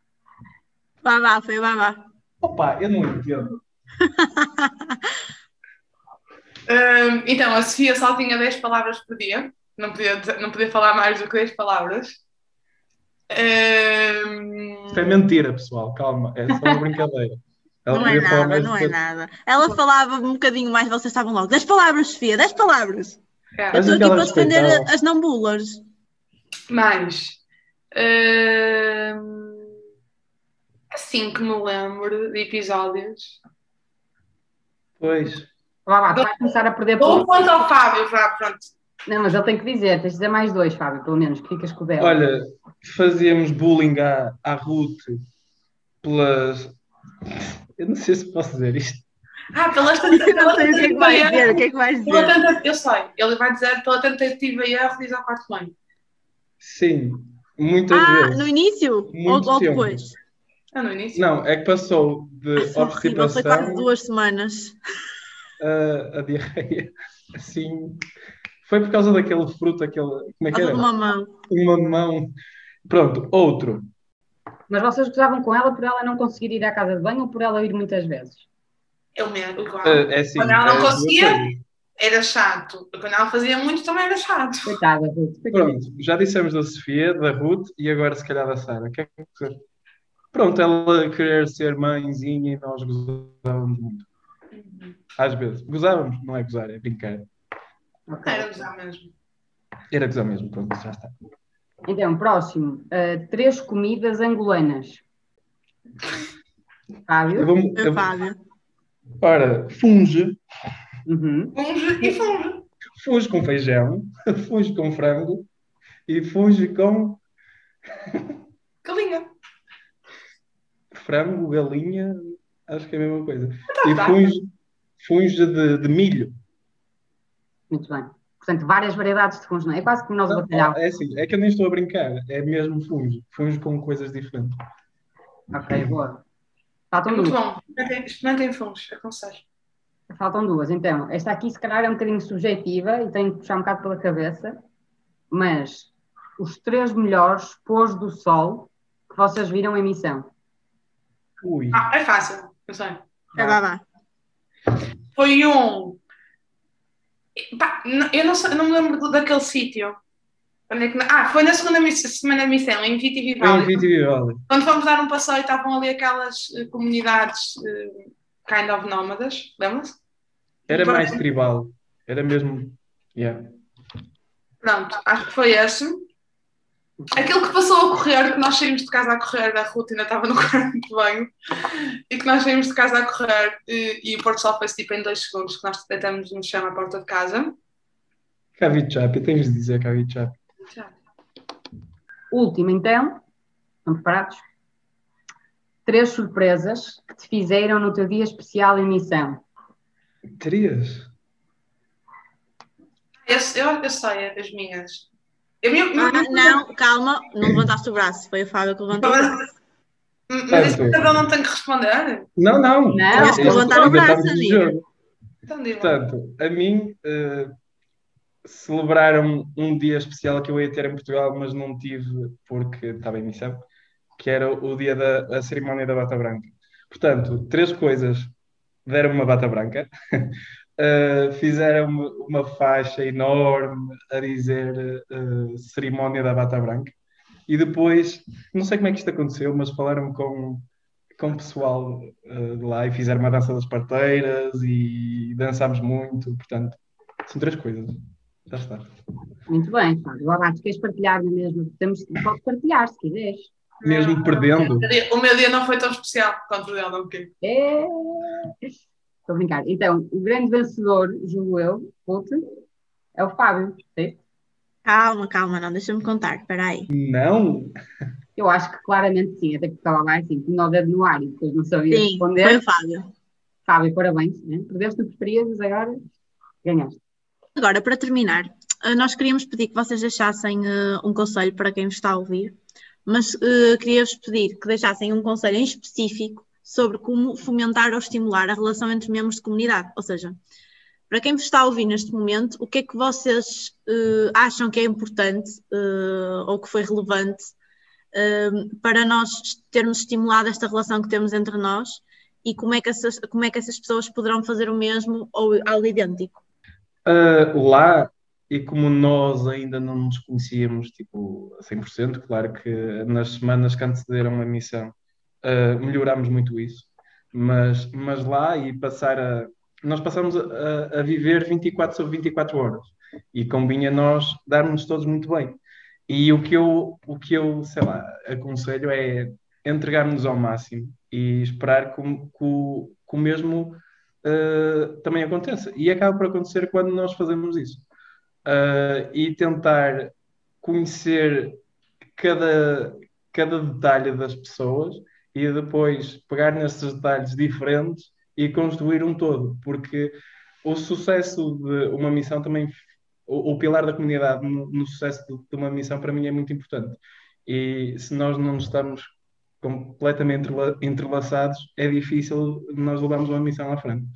Vá, foi vá, Opa, eu não entendo. um, então, a Sofia só tinha 10 palavras por dia. Não podia, não podia falar mais do que 10 palavras. Um... Isso é mentira, pessoal. Calma, é só uma brincadeira. Ela não é nada, não é nada. Ela falava um bocadinho mais, vocês estavam logo. 10 palavras, Sofia, 10 palavras. É. Eu estou aqui para defender as não bullers. Mais. Uh, assim que me lembro de episódios. Pois. Vá lá, vai começar a perder pontos. Um ponto ao Fábio, vá, pronto. Não, mas ele tem que dizer, tens de dizer mais dois, Fábio, pelo menos, que ficas com o dela. Olha, fazíamos bullying à, à Ruth pelas. Eu não sei se posso dizer isto. Ah, pelas Eu não pela sei o que é que tentativa vais dizer, o que é que vais dizer? tenta- Eu sei, ele vai dizer pela tentativa e erro, diz ao quarto banho. Sim, muitas Ah, vezes. no início? Ou, Muito ou tempo. depois? Ah, no início? Não, é que passou de é horrível, foi quase obstipação duas semanas. a, a diarreia. Assim, foi por causa daquele fruto, aquele. Como é que Asa era? de mamão. Um mamão. Pronto, outro. Mas vocês gozavam com ela por ela não conseguir ir à casa de banho ou por ela ir muitas vezes? Eu mesmo, igual. Eh, É assim, Quando ela não é conseguia? Era chato. Quando ela fazia muito, também era chato. Coitada, Ruth. Pronto, já dissemos da Sofia, da Ruth e agora se calhar da Sara. O que é que- Pronto, ela querer ser mãezinha e nós gozávamos muito. Às vezes. Gozávamos, não é gozar, é brincar. Era usar mesmo. Era gozar mesmo, pronto, já está. Então, próximo. uh, três comidas angolanas. Eu Fábio? vou, É eu, Fábio. ora, funge, Uhum. Funge e funge. funge com feijão, funge com frango e funge com Galinha. Frango, galinha, acho que é a mesma coisa. E tá. funge, funge de, de milho. Muito bem. Portanto, várias variedades de fungos, não é? É quase como nós bacalhau. É assim, é que eu nem estou a brincar, é mesmo funge. Funge com coisas diferentes. Ok, boa. Faltam Muito duas. bom. Experimentem- Experimentem funge, aconselho. Faltam duas. Então, esta aqui se calhar é um bocadinho subjetiva e tenho que puxar um bocado pela cabeça, mas os três melhores pôs do sol que vocês viram em missão. Ui. Ah, é fácil, eu sei. Vá. Foi um. Pá, eu não, sei- não me lembro daquele sítio. É que- Ah, foi na segunda semana de missão, em Viti em Vivaldi. Viti Vivaldi. Quando fomos dar um passeio, estavam ali aquelas eh, comunidades eh, kind of nómadas, lembra-se? Era mais tribal. Era mesmo. Yeah. Pronto, acho que foi esse. Aquilo que passou a correr, que nós saímos de casa a correr, a Ruth ainda estava no quarto de banho, e que nós saímos de casa a correr e, e o Porto Sol foi tipo em dois segundos, que nós deitamos no chão à porta de casa. Cavichapi, tens de dizer Cavichapi. Último, então. Estão preparados? Três surpresas que te fizeram no teu dia especial em missão. Três? Esse, eu, eu sei, é das minhas. Eu, eu, Ah, não, calma, não levantaste o braço. Foi o Fábio que levantou o braço. Mas isso não tem que responder. Não, não. Não, Isto que levantar o braço, jogo. Então. Portanto, a mim eh, celebraram um dia especial que eu ia ter em Portugal, mas não tive porque estava em missão, que era o dia da a cerimónia da bata branca. Portanto, três coisas. Deram uma bata branca, eh, fizeram uma, faixa enorme a dizer eh, cerimónia da bata branca. E depois, não sei como é que isto aconteceu, mas falaram com, com o pessoal eh, de lá e fizeram uma dança das parteiras e dançámos muito. Portanto, são três coisas. Já está. Muito bem, Fábio. Agora, tu queres partilhar não é mesmo? Temos, podes partilhar, se quiseres. Mesmo perdendo. O meu dia não foi tão especial quanto o dela, um bocadinho. É... Estou a brincar. Então, o grande vencedor, julgo eu, Ruth, é o Fábio. certo? Calma, calma, não, deixa-me contar. Espera aí. Não! Eu acho que claramente sim, até porque estava lá assim, tinha o dedo no ar e depois não sabia Sim, responder. foi o Fábio. Fábio, parabéns. Né? Perdeste no preferias, mas agora ganhaste. Agora, para terminar, eh, nós queríamos pedir que vocês deixassem eh, um conselho para quem vos está a ouvir, mas eh, queria-vos pedir que deixassem um conselho em específico sobre como fomentar ou estimular a relação entre membros de comunidade. Ou seja, para quem vos está a ouvir neste momento, o que é que vocês eh, acham que é importante eh, ou que foi relevante eh, para nós termos estimulado esta relação que temos entre nós e como é que essas, como é que essas pessoas poderão fazer o mesmo ou algo idêntico? Ah, lá, e como nós ainda não nos conhecíamos tipo, a 100%, claro que nas semanas que antecederam a missão ah, melhorámos muito isso, mas, mas lá e passar a. Nós passamos a, a- viver 24 sobre 24 horas e convinha nós darmos todos muito bem. E o que eu, o que eu sei lá, aconselho é entregar-nos ao máximo e esperar que o- que o mesmo uh, também aconteça. E acaba por acontecer quando nós fazemos isso. uh, e tentar conhecer cada, cada detalhe das pessoas e depois pegar nesses detalhes diferentes e construir um todo, porque o sucesso de uma missão também, o, o pilar da comunidade no, no sucesso de, de, uma missão para mim é muito importante. E se nós não estamos completamente entrelaçados, é difícil nós levarmos uma missão à frente.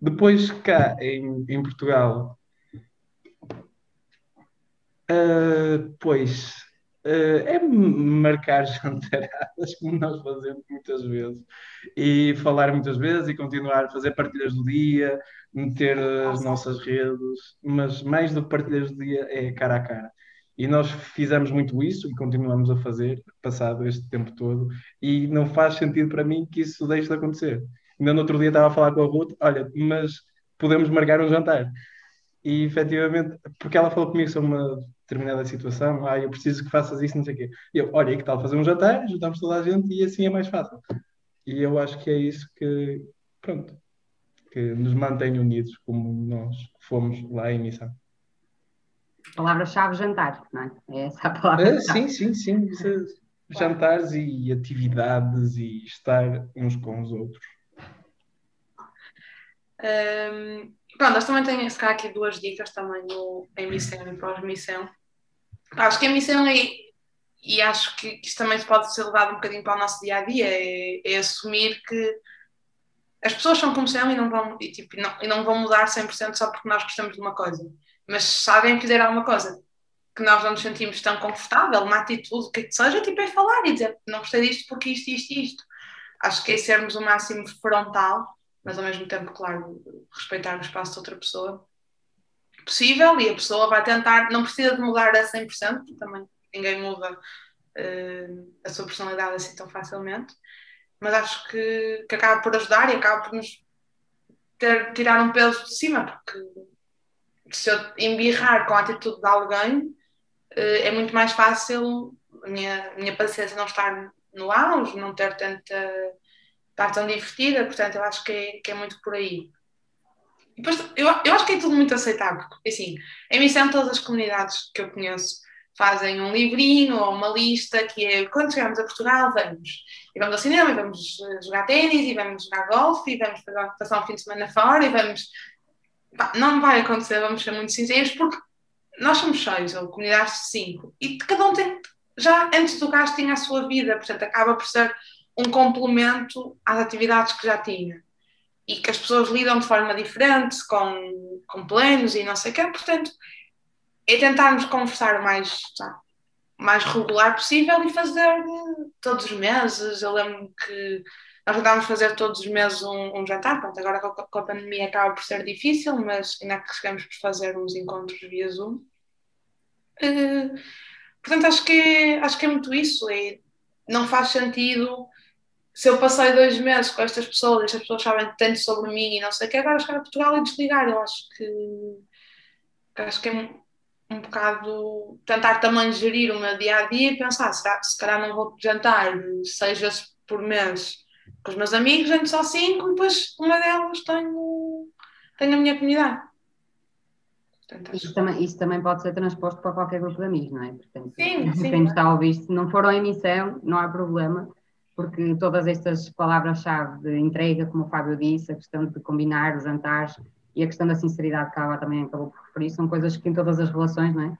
Depois, cá em, em Portugal, uh, pois, é marcar jantaradas, como nós fazemos muitas vezes, e falar muitas vezes e continuar a fazer partilhas do dia, meter as nossas redes, mas mais do que partilhas do dia é cara a cara. E nós fizemos muito isso e continuamos a fazer, passado este tempo todo, e não faz sentido para mim que isso deixe de acontecer. Ainda no outro dia estava a falar com a Ruth, olha, mas podemos marcar um jantar. E efetivamente, porque ela falou comigo sobre uma determinada situação, ah, eu preciso que faças isso, não sei o quê. E eu, olha, que tal fazer um jantar, juntamos toda a gente e assim é mais fácil. E eu acho que é isso que, pronto, que nos mantém unidos como nós fomos lá em missão. Palavra-chave jantar, não é? É essa a palavra. Ah, sim, sim, sim. Jantares e atividades e estar uns com os outros. Um, pronto, nós também temos aqui duas dicas também no, em missão e pós-missão. Acho que a missão é, e acho que isto também pode ser levado um bocadinho para o nosso dia a dia, é, é assumir que as pessoas são como são e não vão, e, tipo, não, e não vão mudar 100% só porque nós gostamos de uma coisa. Mas se alguém quiser alguma coisa que nós não nos sentimos tão confortável, uma atitude, o que, é que seja, tipo, é falar e dizer não gostei disto porque isto, isto e isto. Acho que é sermos o máximo frontal, mas ao mesmo tempo, claro, respeitar o espaço de outra pessoa possível e a pessoa vai tentar, não precisa de mudar a 100%, porque também ninguém muda uh, a sua personalidade assim tão facilmente, mas acho que, que acaba por ajudar e acaba por nos ter, tirar um peso de cima, porque se eu embirrar com a atitude de alguém, eh, é muito mais fácil a minha, minha paciência não estar no auge, não ter tanta. estar tão divertida, portanto, eu acho que é, que é muito por aí. Depois, eu, eu acho que é tudo muito aceitável, assim, em missão, todas as comunidades que eu conheço fazem um livrinho ou uma lista que é quando chegamos a Portugal vamos e vamos ao cinema e vamos eh, jogar ténis e vamos jogar golfe e vamos passar um fim de semana fora e vamos não vai acontecer, vamos ser muito sinceros porque nós somos seis ou comunidades de cinco e cada um tem já antes do gasto tinha a sua vida, portanto acaba por ser um complemento às atividades que já tinha e que as pessoas lidam de forma diferente com, com planos e não sei o quê, portanto é tentarmos conversar o mais, tá, mais regular possível e fazer todos os meses. Eu lembro que nós tentámos fazer todos os meses um, um jantar, pronto, agora com a, com a, pandemia acaba por ser difícil, mas ainda que chegamos por fazer uns encontros via Zoom. Uh, portanto, acho que, é, acho que é muito isso. É, não faz sentido se eu passei dois meses com estas pessoas, estas pessoas sabem tanto sobre mim e não sei o que, agora chegar a Portugal e desligar. Eu acho que, que acho que é um bocado tentar também gerir o meu dia a dia e pensar, será, se calhar não vou jantar seis vezes por mês com os meus amigos, janto só cinco e depois uma delas tenho, tenho a minha comunidade. Portanto, isso, também, isso também pode ser transposto para qualquer grupo de amigos, não é? Portanto, sim, sim. Quem está a ouvir, se não for em missão, não há problema, porque todas estas palavras-chave de entrega, como o Fábio disse, a questão de combinar os jantares, e a questão da sinceridade que ela também acabou por referir, são coisas que em todas as relações não é?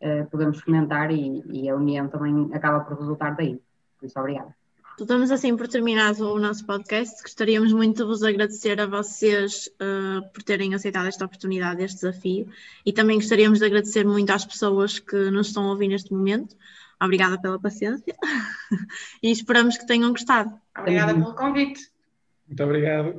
Uh, podemos fomentar e, e, a união também acaba por resultar daí. Por isso, obrigada. Estamos assim por terminado o nosso podcast. Gostaríamos muito de vos agradecer a vocês uh, por terem aceitado esta oportunidade, este desafio, e também gostaríamos de agradecer muito às pessoas que nos estão a ouvir neste momento. Obrigada pela paciência e esperamos que tenham gostado. Obrigada pelo convite. Muito obrigado.